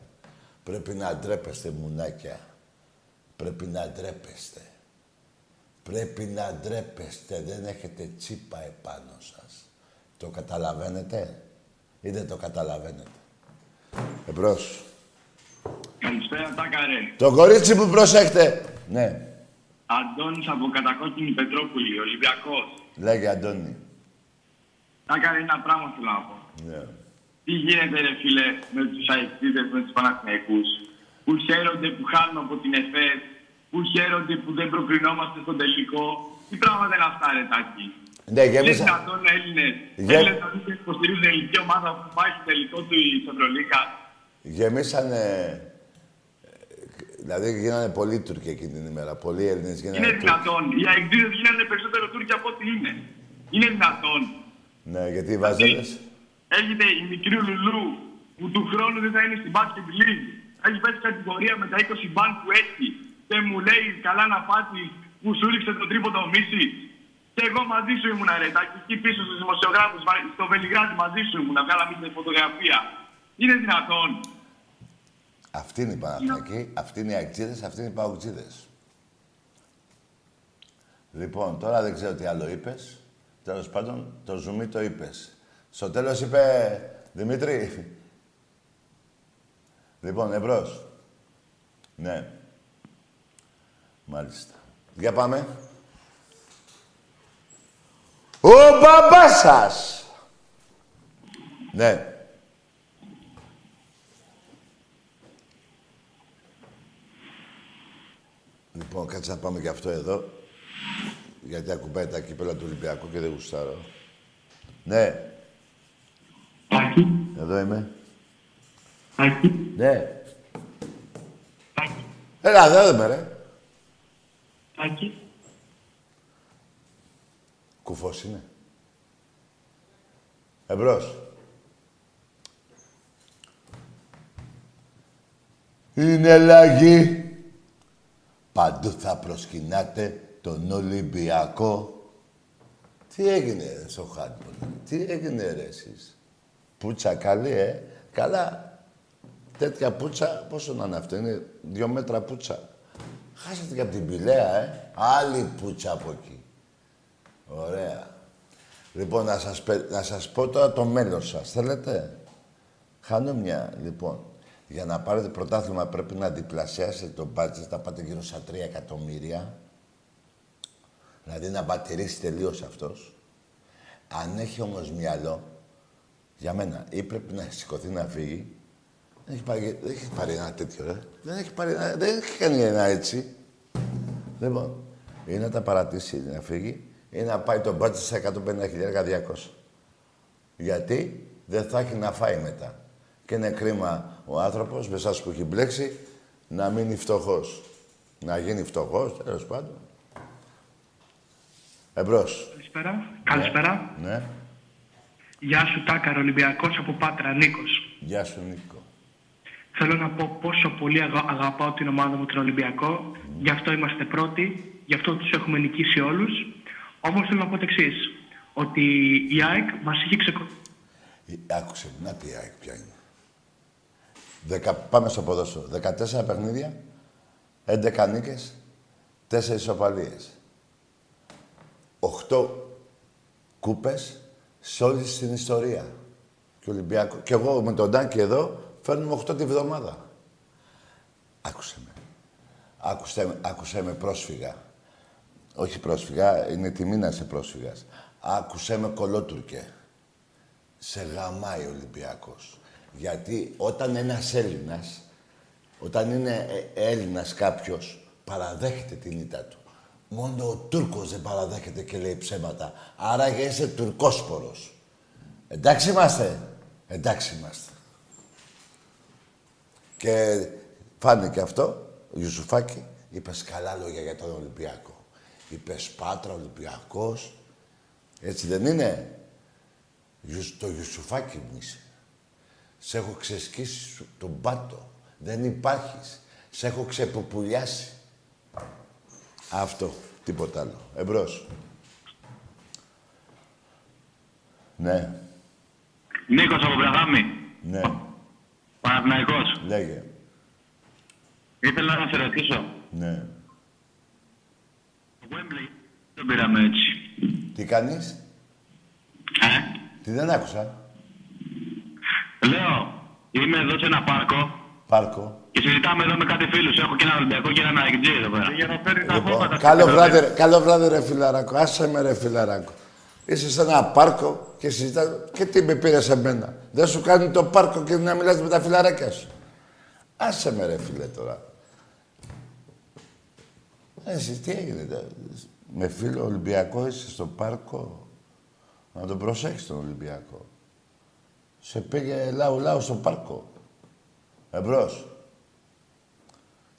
Πρέπει να ντρέπεστε, μουνάκια. Πρέπει να ντρέπεστε. Πρέπει να ντρέπεστε. Δεν έχετε τσίπα επάνω σας. Το καταλαβαίνετε; Ή δεν το καταλαβαίνετε; Εμπρός. Καλησπέρα, Τάκαρε. Το κορίτσι που προσέχτε. Ναι. Αντώνης από Κατακόκκινη Πετρόπουλη, Ολυμπιακός. Λέγε Αντώνη. Τάκαρε, ένα πράγμα θέλω να πω. Ναι. Τι γίνεται, ρε φίλε, με τους αεκτήτες, με τους Παναθηναϊκούς, που χαίρονται που χάνουμε από την ΕΦΕΣ, που χαίρονται που δεν προκρινόμαστε στον τελικό; Τι πράγματα είναι αυτά, ρε Τάκη; Ναι, Είναι γέμισα. δυνατόν Έλληνες, Γε- Έλληνες να μην υποστηρίζουν ελληνική ομάδα που πάει στο τελικό του η Ευρωλίκα. Γεμίσανε... Δηλαδή γίνανε πολλοί Τούρκοι εκείνη την ημέρα. Πολλοί Έλληνες γίνανε Είναι Τούρκοι. δυνατόν. Οι αεκτήτες γίνανε περισσότερο Τούρκοι από ό,τι είναι. Είναι δυνατόν. Ναι, γιατί οι Βάζελες... Έγινε η μικρή Λουλού που του χρόνου δεν θα είναι στην Basket League. Έχει πέσει κατηγορία με τα 20 μπαν που έχει και μου λέει καλά να πάθεις που σου ρίξε το τρίποντο μίση. Και εγώ μαζί σου ήμουν ρε, τα εκεί πίσω στους δημοσιογράφους, μα- στο Βελιγράδι μαζί σου ήμουν, βγάλαμε την φωτογραφία. Είναι δυνατόν. Αυτή είναι η Παναθηναϊκή, αυτή είναι οι Αεξίδες, αυτή είναι οι Παουτζίδες. Λοιπόν, τώρα δεν ξέρω τι άλλο είπες. Τέλος πάντων, το ζουμί το είπες. Στο τέλος είπε, Δημήτρη. Λοιπόν, εμπρός. Ναι. Μάλιστα. Για πάμε. Ο μπαμπάς σας. Ναι. Λοιπόν, κάτσε να πάμε και αυτό εδώ. Γιατί ακουμπάει τα κύπελα του Ολυμπιακού και δεν γουστάρω. Ναι, Άκη, εδώ είμαι. Άκη, Ναι. Άκη, Έλα, εδώ είμαι, ρε. Άκη. Κουφός είναι. Εμπρός. Είναι λαγή. Παντού θα προσκυνάτε τον Ολυμπιακό. Τι έγινε ρε, στο χάντμπολ, τι έγινε ρε εσείς; Πούτσα καλή, ε; Καλά. Τέτοια πούτσα, πόσο να είναι αυτό, είναι δύο μέτρα πούτσα. Χάσατε και από την πηλαία, ε; Άλλη πούτσα από εκεί. Ωραία. Λοιπόν, να σας, πε- να σας πω τώρα το μέλλον σας. Θέλετε; Χάνω μια. Λοιπόν, για να πάρετε πρωτάθλημα πρέπει να διπλασιάσετε το μπάτζετ, να πάτε γύρω στα 3 εκατομμύρια. Δηλαδή να μπατηρήσει τελείως αυτός. Αν έχει όμως μυαλό, για μένα, ή πρέπει να σηκωθεί να φύγει. Δεν έχει πάρει, δεν έχει πάρει ένα τέτοιο, ρε. Δεν έχει, πάρει, ένα- δεν έχει κάνει ένα έτσι. Λοιπόν, ή να τα παρατήσει να φύγει, ή να πάει το μπάτζετ στα 150.200. Γιατί δεν θα έχει να φάει μετά. Και είναι κρίμα ο άνθρωπος, με εσάς που έχει μπλέξει, να μείνει φτωχός. Να γίνει φτωχός, τέλος πάντων. Εμπρός. Καλησπέρα. Καλησπέρα. Ναι. Γεια σου Τάκαρο Ολυμπιακός από Πάτρα, Νίκος. Γεια σου, Νίκο. Θέλω να πω πόσο πολύ αγα- αγαπάω την ομάδα μου τον Ολυμπιακό. Γι' αυτό είμαστε πρώτοι. Γι' αυτό τους έχουμε νικήσει όλους. Όμως θέλω να πω το εξής. ότι η ΑΕΚ μας είχε ξεκολλήσει. Ε, Άκουσε, να τι ΑΕΚ ποια είναι. Δεκα, πάμε στο ποδόσφαιρο. 14 παιχνίδια, 11 νίκες, 4 ισοπαλίες. 8 κούπες σε όλη την ιστορία. Και, Ολυμπιακό. και εγώ με τον Τάκη εδώ φέρνουμε 8 τη βδομάδα. Άκουσε με. Άκουσε, με- άκουσε με πρόσφυγα. Όχι πρόσφυγα, είναι τιμή να είσαι πρόσφυγας. Άκουσε με κολότουρκε. Σε γαμάει ο Ολυμπιακός. Γιατί όταν ένας Έλληνας, όταν είναι ε, Έλληνας κάποιος, παραδέχεται την ήττα του. Μόνο ο Τούρκος δεν παραδέχεται και λέει ψέματα. Άρα και είσαι τουρκόσπορος. Εντάξει είμαστε. Εντάξει είμαστε. Και φάνηκε αυτό, ο Ιουσουφάκη, είπες καλά λόγια για τον Ολυμπιακό. Είπε Πάτρα, Ολυμπιακός. Έτσι δεν είναι; Ιους- Το Ιουσουφάκη μου είσαι. Σε έχω ξεσκίσει σου- τον πάτο. Δεν υπάρχεις. Σε έχω ξεπουπουλιάσει. Αυτό. Τίποτα άλλο. Εμπρός. Ναι. Νίκος από Βραδάμι. Ναι. Παναθηναϊκός. Λέγε. Ήθελα να σε ρωτήσω. Ναι. Το Wembley δεν πήραμε έτσι. Τι κάνεις; Ε, Τι δεν άκουσα. λέω, είμαι εδώ σε ένα πάρκο Πάρκο. και συζητάμε εδώ με κάτι φίλους. Έχω και ένα Ολυμπιακό και ένα Αιγτζή εδώ πέρα. Για να φέρει τα Λοιπόν, καλό βράδυ, ρε- καλό βράδυ ρε φιλαράκο. Άσε με ρε φιλαράκο. Είσαι σε ένα πάρκο και συζητάς και τι με πήρες σε μένα. Δεν σου κάνει το πάρκο και να μιλάς με τα φιλαράκια σου. Άσε με ρε φίλε τώρα. Ε, Εσύ τι έγινε. τε- Με φίλο Ολυμπιακό είσαι στο πάρκο; Να τον προσέξεις τον Ολυμπιακό. Σε πήγε λαού λαού στο πάρκο. Εμπρός.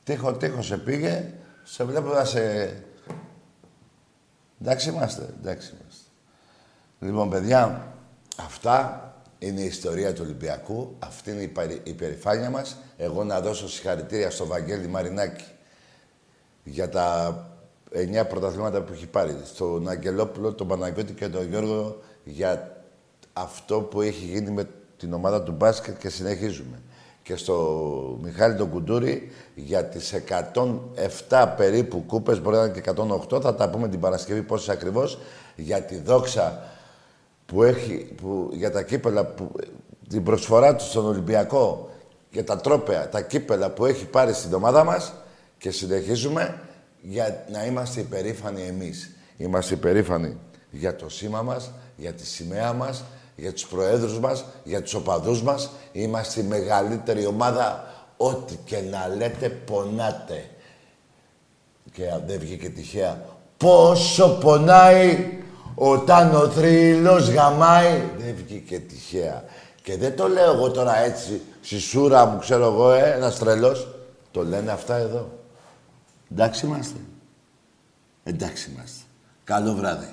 Τύχο, τύχο σε πήγε, σε βλέπω να σε... Εντάξει είμαστε, εντάξει είμαστε. Λοιπόν, παιδιά, αυτά είναι η ιστορία του Ολυμπιακού. Αυτή είναι η, παρη- η περηφάνεια μας. Εγώ να δώσω συγχαρητήρια στο Βαγγέλη Μαρινάκη για τα εννιά πρωταθλήματα που έχει πάρει. Στον Αγγελόπουλο, τον Παναγιώτη και τον Γιώργο για αυτό που έχει γίνει με την ομάδα του μπάσκετ και συνεχίζουμε. Και στο Μιχάλη τον Κουντούρη για τις 107 περίπου κούπες, μπορεί να είναι και 108, θα τα πούμε την Παρασκευή πόσες ακριβώς, για τη δόξα που έχει, που, για τα κύπελα, που, την προσφορά του στον Ολυμπιακό και τα τρόπαια, τα κύπελα που έχει πάρει στην ομάδα μας και συνεχίζουμε για να είμαστε υπερήφανοι εμείς. Είμαστε υπερήφανοι για το σήμα μας, για τη σημαία μας, για τους προέδρους μας, για τους οπαδούς μας. Είμαστε η μεγαλύτερη ομάδα. Ό,τι και να λέτε, πονάτε. Και δεν βγήκε τυχαία. Πόσο πονάει όταν ο θρύλος γαμάει. Δεν βγήκε τυχαία. Και δεν το λέω εγώ τώρα έτσι, στη σούρα μου, ξέρω εγώ, ε, ένας τρελός. Το λένε αυτά εδώ. Εντάξει είμαστε. Εντάξει είμαστε. Καλό βράδυ.